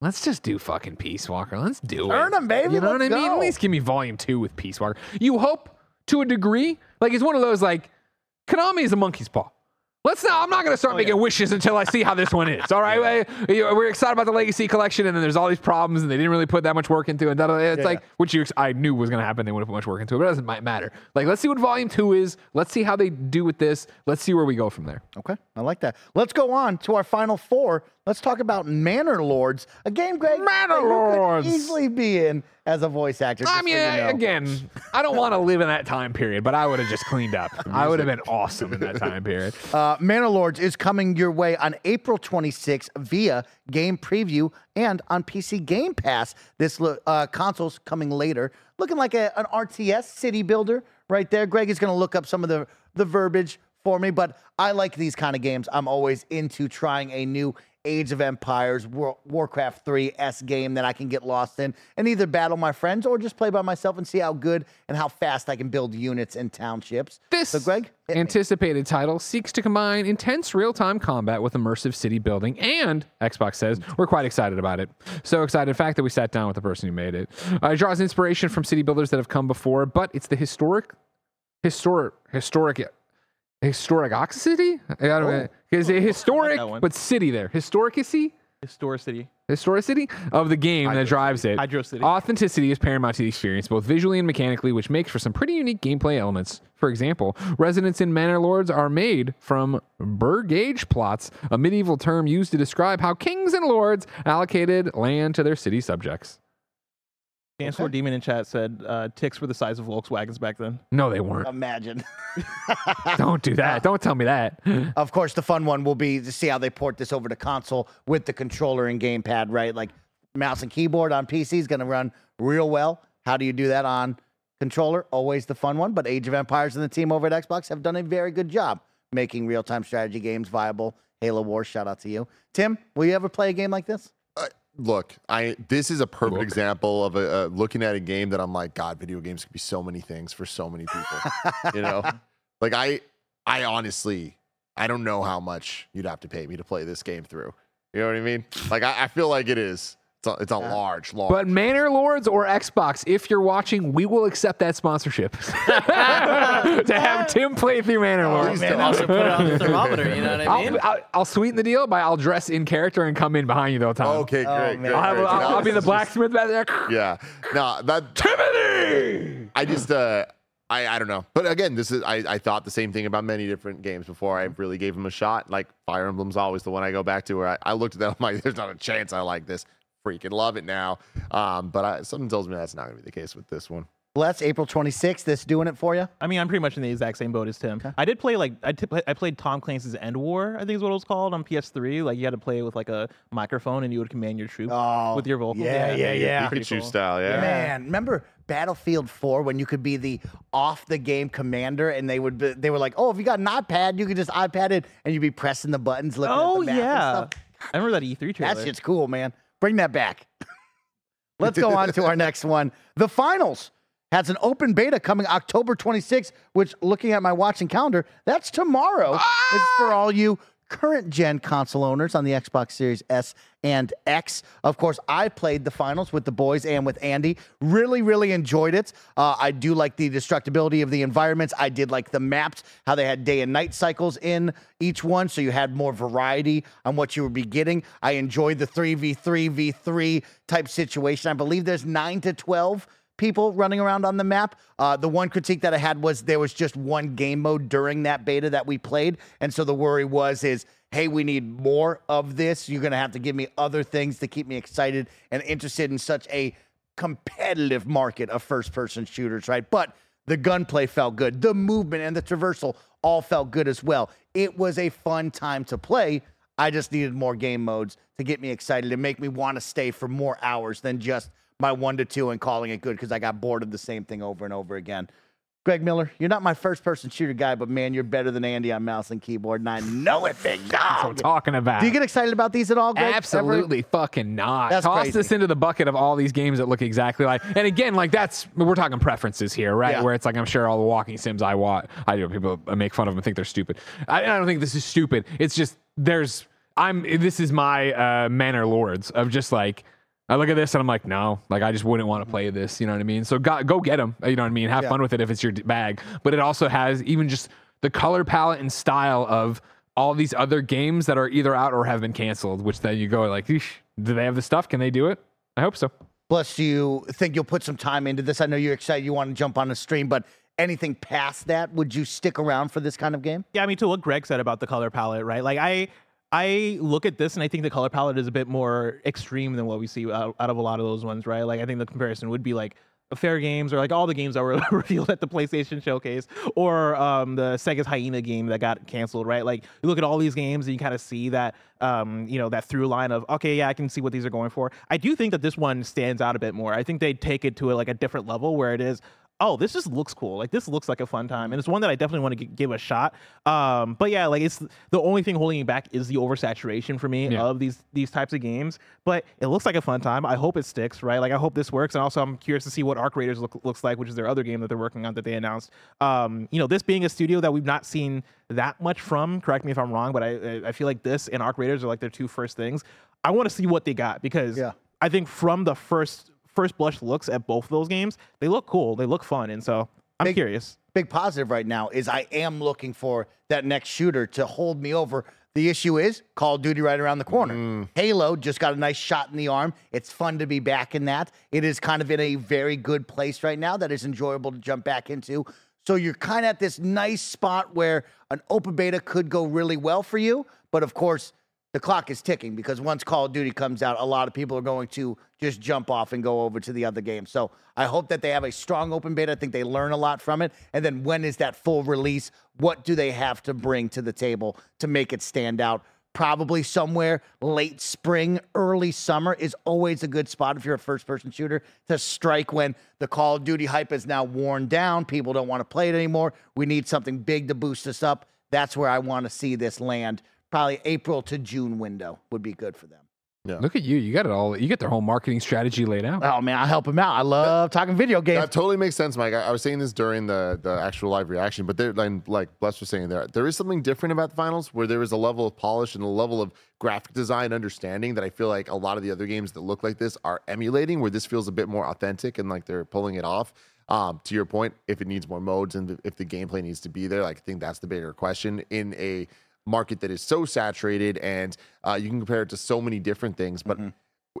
Let's just do fucking Peace Walker. Let's do it. Earn 'em, baby. You know Let's what I mean? go. At least give me Volume Two with Peace Walker. You hope to a degree, like it's one of those like Konami is a monkey's paw. Let's not. I'm not going to start oh, making wishes until I see how this one is. All right, We- we're excited about the Legacy Collection, and then there's all these problems, and they didn't really put that much work into it. It's Yeah. like which you, I knew was going to happen. They wouldn't put much work into it, but it doesn't matter. Like, let's see what Volume Two is. Let's see how they do with this. Let's see where we go from there. Okay, I like that. Let's go on to our final four. Let's talk about Manor Lords, a game, Greg, Manor Lords. easily be in as a voice actor. I just so mean, you know. again, I don't want to live in that time period, but I would have just cleaned up. I would have been awesome in that time period. Uh, Manor Lords is coming your way on April 26th via Game Preview and on PC Game Pass. This lo- uh, console's coming later, looking like a, an RTS city builder right there. Greg is going to look up some of the the verbiage for me, but I like these kind of games. I'm always into trying a new Age of Empires, War- Warcraft 3 S game that I can get lost in and either battle my friends or just play by myself and see how good and how fast I can build units and townships. This so, Greg, anticipated title seeks to combine intense real-time combat with immersive city building, and Xbox says we're quite excited about it. So excited, in fact, that we sat down with the person who made it. Uh, it draws inspiration from city builders that have come before, but it's the historic, historic, historic, historicity. I don't know. Oh. Is it historic, that one. but city there? Historicity. Historicity. historicity of the game that drives it. Hydro City. Authenticity is paramount to the experience, both visually and mechanically, which makes for some pretty unique gameplay elements. For example, residents in manor lords are made from burgage plots, a medieval term used to describe how kings and lords allocated land to their city subjects. Chancellor Demon in chat said uh, ticks were the size of Volkswagens back then. No, they weren't. Imagine. Don't do that. Don't tell me that. Of course, the fun one will be to see how they port this over to console with the controller and gamepad, right? Like mouse and keyboard on PC is going to run real well. How do you do that on controller? Always the fun one. But Age of Empires and the team over at Xbox have done a very good job making real time strategy games viable. Halo Wars, shout out to you. Tim, will you ever play a game like this? Look, I this is a perfect Look. example of a, uh, looking at a game that I'm like, God, video games could be so many things for so many people. you know, like I, I honestly, I don't know how much you'd have to pay me to play this game through. You know what I mean? Like I, I feel like it is. It's a, it's a large, large. But Manor Lords or Xbox, if you're watching, we will accept that sponsorship to have Tim play through Manor Lords. You can also put it on the thermometer. You know what I mean? I'll, I'll, I'll sweeten the deal by I'll dress in character and come in behind you the whole time. okay, great, Oh, great, man. I'll, have, great. I'll, I'll be the is just- blacksmith back there. Yeah. No, that Timothy! I just uh I, I don't know. But again, this is I, I thought the same thing about many different games before I really gave them a shot. Like Fire Emblem's always the one I go back to where I, I looked at that, I'm like, there's not a chance I like this. Freaking love it now. Um, but I, something tells me that's not gonna be the case with this one. Bless April 26th. This doing it for you? I mean, I'm pretty much in the exact same boat as Tim. I did play like I I played Tom Clancy's EndWar, I think is what it was called on PS3. Like you had to play with like a microphone and you would command your troops Oh, with your vocal. yeah, yeah, yeah. pretty Pikachu cool. style, yeah. Man, remember Battlefield 4 when you could be the off the game commander and they would be, they were like, "Oh, if you got an iPad, you could just iPad it and you'd be pressing the buttons looking Oh at the map yeah, and stuff." I remember that E3 trailer. That shit's cool, man. Bring that back. Let's go on to our next one. The finals has an open beta coming October 26th, which looking at my watching calendar, that's tomorrow. It's for ah! all you current gen console owners on the Xbox Series S and X. Of course, I played the finals with the boys and with Andy. Really, really enjoyed it. Uh, I do like the destructibility of the environments. I did like the maps, how they had day and night cycles in each one, so you had more variety on what you would be getting. I enjoyed the 3v3, v3 type situation. I believe there's 9 to 12 people running around on the map. Uh, the one critique that I had was there was just one game mode during that beta that we played, and so the worry was is, hey, we need more of this. You're gonna have to give me other things to keep me excited and interested in such a competitive market of first-person shooters, right? But the gunplay felt good, the movement and the traversal all felt good as well. It was a fun time to play. I just needed more game modes to get me excited and make me want to stay for more hours than just my one to two and calling it good because I got bored of the same thing over and over again. Greg Miller, you're not my first person shooter guy, but man, you're better than Andy on mouse and keyboard, and I know it, big That's what I'm talking about. Do you get excited about these at all, Greg? Ever? Absolutely fucking not. That's Toss crazy. this into the bucket of all these games that look exactly like. And again, like that's we're talking preferences here, right? Yeah. Where it's like I'm sure all the walking sims I want, I do people make fun of them and think they're stupid. I, I don't think this is stupid. It's just there's I'm this is my uh, manor lords of just like. I look at this and I'm like, no, like I just wouldn't want to play this. You know what I mean? So go, go get them. You know what I mean? Have Yeah. fun with it if it's your bag. But it also has even just the color palette and style of all these other games that are either out or have been canceled, which then you go like, do they have the stuff? Can they do it? I hope so. Plus, do you think you'll put some time into this? I know you're excited. You want to jump on the stream, but anything past that, would you stick around for this kind of game? Yeah, I mean, to what Greg said about the color palette, right? Like, I I look at this and I think the color palette is a bit more extreme than what we see out, out of a lot of those ones, right? Like, I think the comparison would be like Fairgames or like all the games that were revealed at the PlayStation Showcase or um, the Sega's Hyena game that got canceled, right? Like, you look at all these games and you kind of see that, um, you know, that through line of, okay, yeah, I can see what these are going for. I do think that this one stands out a bit more. I think they take it to a, like a different level where it is, oh, this just looks cool. Like this looks like a fun time, and it's one that I definitely want to g- give a shot. Um, but yeah, like it's the only thing holding me back is the oversaturation for me Yeah. of these these types of games. But it looks like a fun time. I hope it sticks, right? Like I hope this works, and also I'm curious to see what Arc Raiders look, looks like, which is their other game that they're working on that they announced. Um, you know, this being a studio that we've not seen that much from. Correct me if I'm wrong, but I I- feel like this and Arc Raiders are like their two first things. I want to see what they got because Yeah. I think from the first first blush looks at both of those games, they look cool, they look fun, and so I'm Big- curious. Big positive right now is I am looking for that next shooter to hold me over. The issue is Call of Duty right around the corner. Mm. Halo just got a nice shot in the arm. It's fun to be back in that. It is kind of in a very good place right now that is enjoyable to jump back into. So you're kind of at this nice spot where an open beta could go really well for you. But of course, the clock is ticking because once Call of Duty comes out, a lot of people are going to just jump off and go over to the other game. So I hope that they have a strong open beta. I think they learn a lot from it. And then when is that full release? What do they have to bring to the table to make it stand out? Probably somewhere late spring, early summer is always a good spot if you're a first person shooter to strike when the Call of Duty hype is now worn down. People don't want to play it anymore. We need something big to boost us up. That's where I want to see this land probably April to June window would be good for them. Yeah. Look at you. You got it all. You get their whole marketing strategy laid out. Oh man, I help them out. I love talking video games. That totally makes sense, Mike. I, I was saying this during the the actual live reaction, but there, like, like Bless was saying, there there is something different about the finals where there is a level of polish and a level of graphic design understanding that I feel like a lot of the other games that look like this are emulating. Where this feels a bit more authentic and like they're pulling it off. Um, to your point, if it needs more modes and if the gameplay needs to be there, like I think that's the bigger question in a market that is so saturated and uh, you can compare it to so many different things, but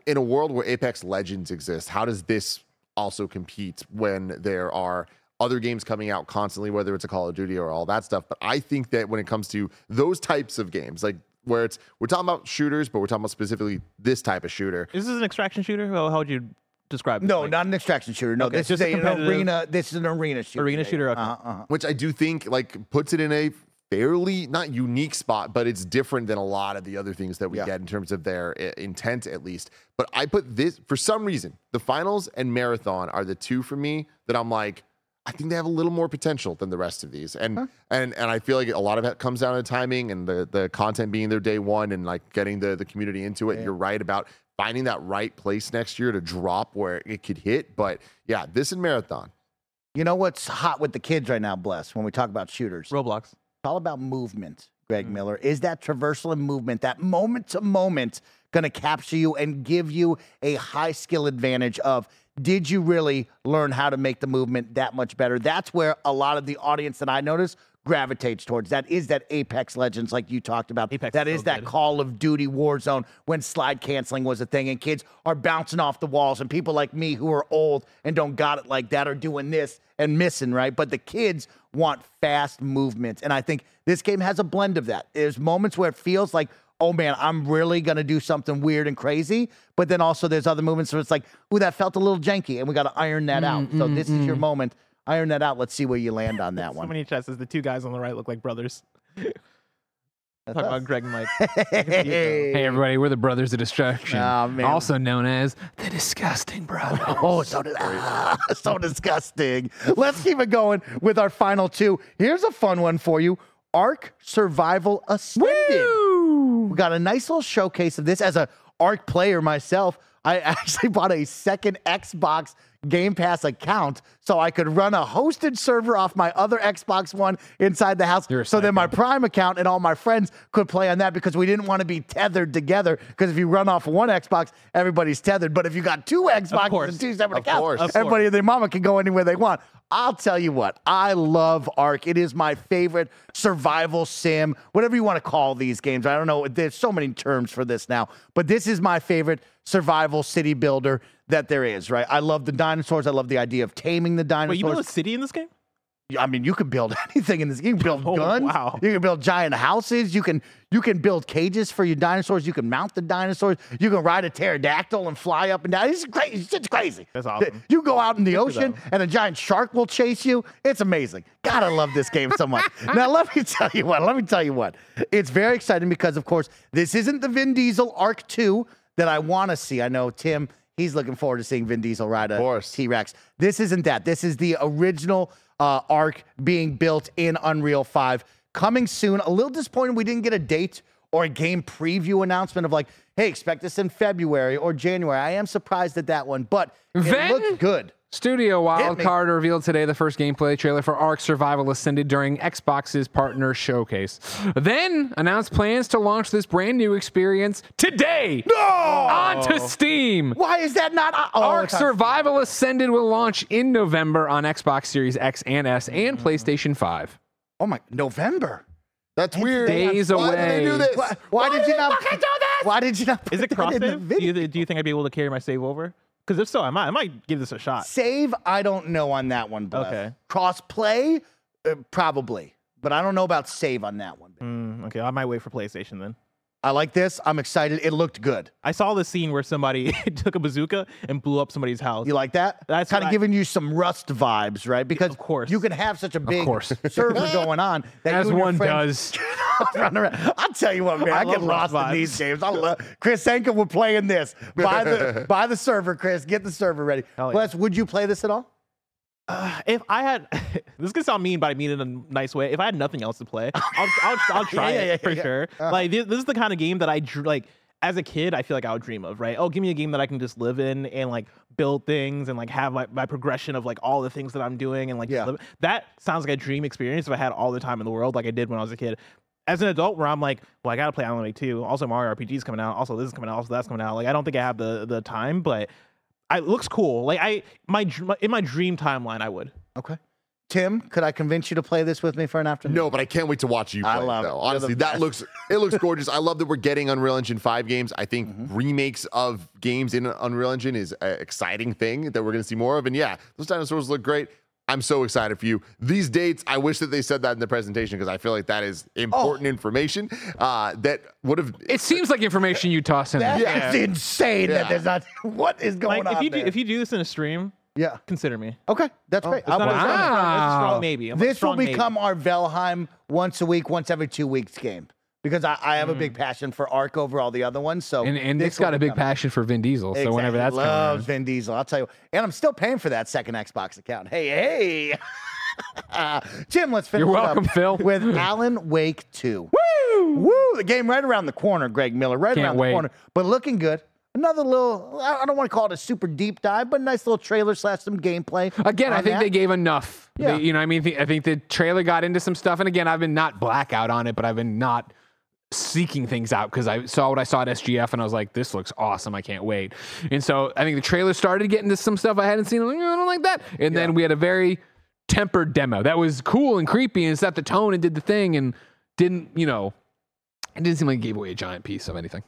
in a world where Apex Legends exists, how does this also compete when there are other games coming out constantly, whether it's a Call of Duty or all that stuff. But I think that when it comes to those types of games, like where it's we're talking about shooters, but we're talking about specifically this type of shooter. Is this an extraction shooter? How, how would you describe it? No, Like, not an extraction shooter. No, Okay, this just is a a, an arena. This is an arena shooter. Arena shooter, okay. Uh-huh, uh-huh. which I do think like puts it in a fairly not unique spot, but it's different than a lot of the other things that we Yeah. get in terms of their i- intent, at least. But I put this for some reason, the finals and marathon are the two for me that I'm like, I think they have a little more potential than the rest of these, and and and I feel like a lot of it comes down to timing and the the content being their day one and like getting the the community into it. You're right about finding that right place next year to drop where it could hit, but yeah, this and marathon. You know what's hot with the kids right now, Bless, when we talk about shooters? Roblox. It's all about movement, Greg Mm. Miller. Is that traversal and movement, that moment to moment, going to capture you and give you a high skill advantage of did you really learn how to make the movement that much better? That's where a lot of the audience that I notice gravitates towards. That is that Apex Legends, like you talked about. Apex that is so that good. Call of Duty Warzone when slide canceling was a thing and kids are bouncing off the walls and people like me who are old and don't got it like that are doing this and missing, right? But the kids want fast movements. And I think this game has a blend of that. There's moments where it feels like, oh man, I'm really going to do something weird and crazy. But then also there's other movements where it's like, ooh, that felt a little janky and we got to iron that out. Mm, so mm, this is your mm. moment. Iron that out. Let's see where you land on that So one. So many chests. The two guys on the right look like brothers. That's Talk us. about Greg and Mike. Hey. Hey, everybody, we're the Brothers of Destruction, Aw, man. also known as the Disgusting Brothers. Oh, so, dis- ah, so disgusting. Let's keep it going with our final two. Here's a fun one for you Ark Survival Ascended. We got a nice little showcase of this as a Ark player myself. I actually bought a second Xbox Game Pass account so I could run a hosted server off my other Xbox One inside the house. So then my. Prime account and all my friends could play on that because we didn't want to be tethered together. Because if you run off one Xbox, everybody's tethered. But if you got two Xboxes and two separate Of accounts, course. Everybody and their mama can go anywhere they want. I'll tell you what, I love Ark. It is my favorite survival sim, whatever you want to call these games. I don't know. There's so many terms for this now, but this is my favorite survival city builder that there is, right? I love the dinosaurs. I love the idea of taming the dinosaurs. Wait, you built a city in this game? I mean, you can build anything in this. You can build Oh, guns. wow. You can build giant houses. You can you can build cages for your dinosaurs. You can mount the dinosaurs. You can ride a pterodactyl and fly up and down. It's crazy. It's crazy. That's awesome. You go out in the ocean and a giant shark will chase you. It's amazing. God, I love this game so much. now let me tell you what. Let me tell you what. It's very exciting because, of course, this isn't the Vin Diesel Ark Two that I want to see. I know Tim. He's looking forward to seeing Vin Diesel ride a. T Rex. This isn't that. This is the original uh, Ark being built in Unreal 5. Coming soon. A little disappointed we didn't get a date or a game preview announcement of like, hey, expect this in February or January. I am surprised at that one, but it Then- looks good. Studio Hit me. Wildcard revealed today the first gameplay trailer for Ark Survival Ascended during Xbox's partner showcase. Then announced plans to launch this brand new experience today onto Steam. Why is that not? Oh, Ark it's on- Survival Ascended will launch in November on Xbox Series X and S and Mm-hmm. PlayStation 5. Oh my, November. That's weird. Days Why did they do away. this? Why, why did you not? Why did you not? Is it that cross in the save? Do video? you, do you think I'd be able to carry my save over? Because if so, I might I might give this a shot. Save, I don't know on that one. Beth. Okay. Cross play, uh, probably, but I don't know about save on that one. Mm, okay, I might wait for PlayStation then. I like this. I'm excited. It looked good. I saw the scene where somebody took a bazooka and blew up somebody's house. You like that? That's kind what of I- giving you some Rust vibes, right? Because Of course. you can have such a big server going on that As you and your one friends does. run around. I'll tell you what, man. I, I get love Rust lost in these games. I love Chris Senka. We're playing this. Buy the buy the server, Chris. Get the server ready. Hell yeah. Wes, would you play this at all? Uh, if I had, this could sound mean, but I mean it in a nice way. If I had nothing else to play, I'll I'll, I'll try Yeah, yeah, it for yeah. sure. Like this, this is the kind of game that I dr- like. As a kid, I feel like I would dream of, right? Oh, give me a game that I can just live in and like build things and like have my, my progression of like all the things that I'm doing and like Yeah. that sounds like a dream experience if I had all the time in the world like I did when I was a kid. As an adult, where I'm like, well, I gotta play Alan Wake 2. Also, Mario RPG's coming out. Also, this is coming out. Also, that's coming out. Like, I don't think I have the the time, but I, it looks cool. Like, I my dr- in my dream timeline, I would. Okay. Tim, could I convince you to play this with me for an afternoon? No, but I can't wait to watch you play I it, love it. though. You're Honestly, that looks it looks gorgeous. I love that we're getting Unreal Engine 5 games. I think Mm-hmm. remakes of games in Unreal Engine is an exciting thing that we're going to see more of. And yeah, those dinosaurs look great. I'm so excited for you. These dates, I wish that they said that in the presentation because I feel like that is important information uh, that would have. It seems like information you toss in That there. is insane that there's not. What is going Like if on you do if you do this in a stream, yeah. consider me. Okay, that's great. It's I'll not put a it strong, down. it's a strong Wow. maybe. I'm This will strong maybe. become our Valheim once a week, once every two weeks game because I, I have a big hmm. passion for Ark over all the other ones. So And, and Nick's got a big become- passion for Vin Diesel. So whenever Exactly. that's coming loves around. Vin Diesel. I'll tell you, and I'm still paying for that second Xbox account. Hey, hey. Jim, let's finish You're welcome, Phil. with Alan Wake 2. Woo! Woo! The game right around the corner, Greg Miller, right Can't around wait. the corner, but looking good. Another little, I don't want to call it a super deep dive, but a nice little trailer slash some gameplay. Again, I think that. they gave enough. They- Yeah. you know, what I mean, I think the trailer got into some stuff, and again, I've been not blackout on it, but I've been not seeking things out because I saw what I saw at SGF, and I was like, "This looks awesome! I can't wait." And so I think the trailer started getting to some stuff I hadn't seen. I'm like, "Oh, I don't like that. And then we had a very tempered demo that was cool and creepy and set the tone and did the thing and didn't, you know, it didn't seem like it gave away a giant piece of anything.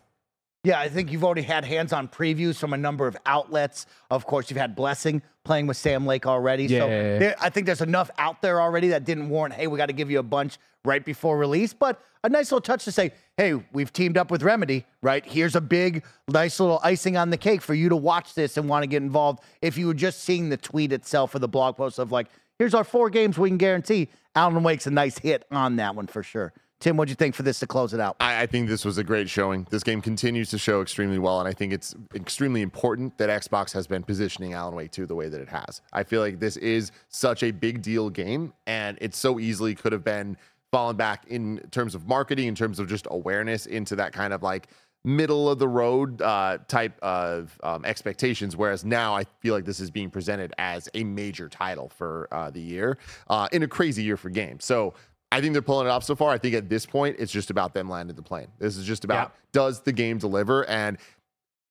Yeah, I think you've already had hands-on previews from a number of outlets. Of course, you've had Blessing playing with Sam Lake already. So Yeah. there, I think there's enough out there already that didn't warrant, hey, we got to give you a bunch right before release. But a nice little touch to say, hey, we've teamed up with Remedy, right? Here's a big, nice little icing on the cake for you to watch this and want to get involved. If you were just seeing the tweet itself or the blog post of like, here's our four games we can guarantee, Alan Wake's a nice hit on that one for sure. Tim, what'd you think for this to close it out? I, I think this was a great showing. This game continues to show extremely well, and I think it's extremely important that Xbox has been positioning Alan Wake 2 the way that it has. I feel like this is such a big deal game, and it so easily could have been fallen back in terms of marketing, in terms of just awareness into that kind of like middle of the road uh, type of um, expectations. Whereas now I feel like this is being presented as a major title for uh, the year uh, in a crazy year for games. So I think they're pulling it off so far. I think at this point, it's just about them landing the plane. This is just about does the game deliver? And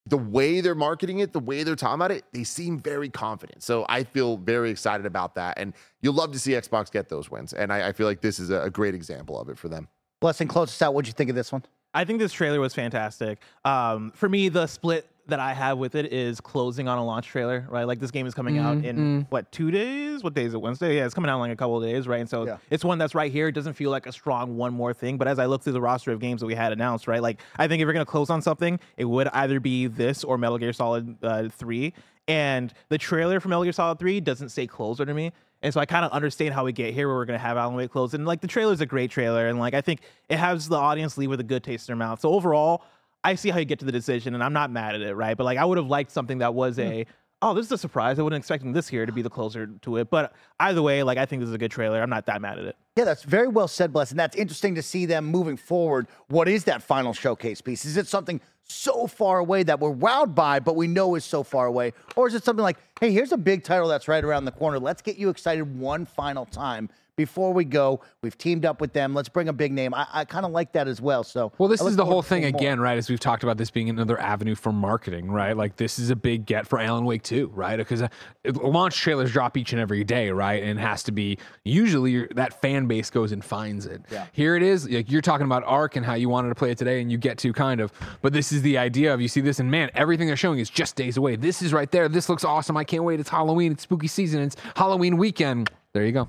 the way they're marketing it, the way they're talking about it, they seem very confident. So I feel very excited about that. And you'll love to see Xbox get those wins. And I, I feel like this is a, a great example of it for them. Blessing, close us out. What'd you think of this one? I think this trailer was fantastic. Um, for me, the split that I have with it is closing on a launch trailer, right? Like this game is coming out in what two days? What day is it? Wednesday? Yeah, it's coming out in like a couple of days, right? And so Yeah. it's one that's right here. It doesn't feel like a strong one more thing. But as I look through the roster of games that we had announced, right? Like I think if you're gonna close on something, it would either be this or Metal Gear Solid uh, Three. And the trailer for Metal Gear Solid 3 doesn't say closer to me. And so I kind of understand how we get here where we're going to have Alan Wake closed. And like the trailer is a great trailer. And like I think it has the audience leave with a good taste in their mouth. So overall, I see how you get to the decision and I'm not mad at it, right? But like I would have liked something that was mm-hmm. a, oh, this is a surprise. I wasn't expecting this here to be the closer to it. But either way, like I think this is a good trailer. I'm not that mad at it. Yeah, that's very well said, Bless. And that's interesting to see them moving forward. What is that final showcase piece? Is it something so far away that we're wowed by, but we know is so far away? Or is it something like, hey, here's a big title that's right around the corner. Let's get you excited one final time before we go. We've teamed up with them. Let's bring a big name. I, I kind of like that as well. So, Well, this is the whole thing seeing more. again, right? As we've talked about this being another avenue for marketing, right? Like this is a big get for Alan Wake too, right? Because uh, launch trailers drop each and every day, right? And it has to be usually that fan base goes and finds it. Yeah. Here it is. Like you're talking about Ark and how you wanted to play it today, and you get to kind of. But this is the idea of you see this, and man, everything they're showing is just days away. This is right there. This looks awesome. I can't wait. It's Halloween. It's spooky season. It's Halloween weekend. There you go.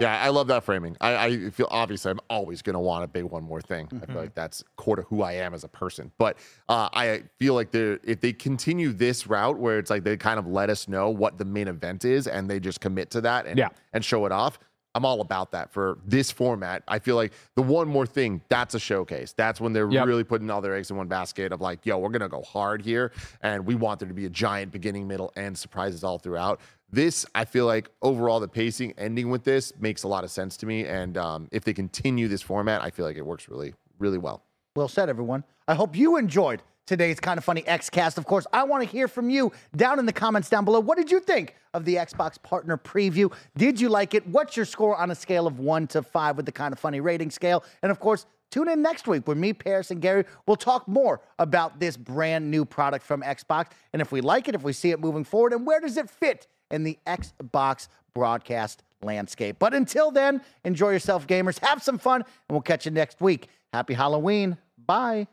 Yeah, I love that framing. I, I feel obviously I'm always going to want to be one more thing. I feel like that's core to who I am as a person. But uh, I feel like they're if they continue this route where it's like they kind of let us know what the main event is and they just commit to that and Yeah. and show it off. I'm all about that for this format. I feel like the one more thing, that's a showcase. That's when they're Yep. really putting all their eggs in one basket of like, yo, we're gonna go hard here. And we want there to be a giant beginning, middle, and surprises all throughout. This, I feel like overall the pacing ending with this makes a lot of sense to me. And um, if they continue this format, I feel like it works really, really well. Well said, everyone. I hope you enjoyed today's Kinda Funny Xcast. Of course, I want to hear from you down in the comments down below. What did you think of the Xbox Partner Preview? Did you like it? What's your score on a scale of one to five with the kind of funny rating scale? And of course, tune in next week where me, Paris, and Gary will talk more about this brand new product from Xbox and if we like it, if we see it moving forward, and where does it fit in the Xbox broadcast landscape. But until then, enjoy yourself, gamers. Have some fun, and we'll catch you next week. Happy Halloween. Bye.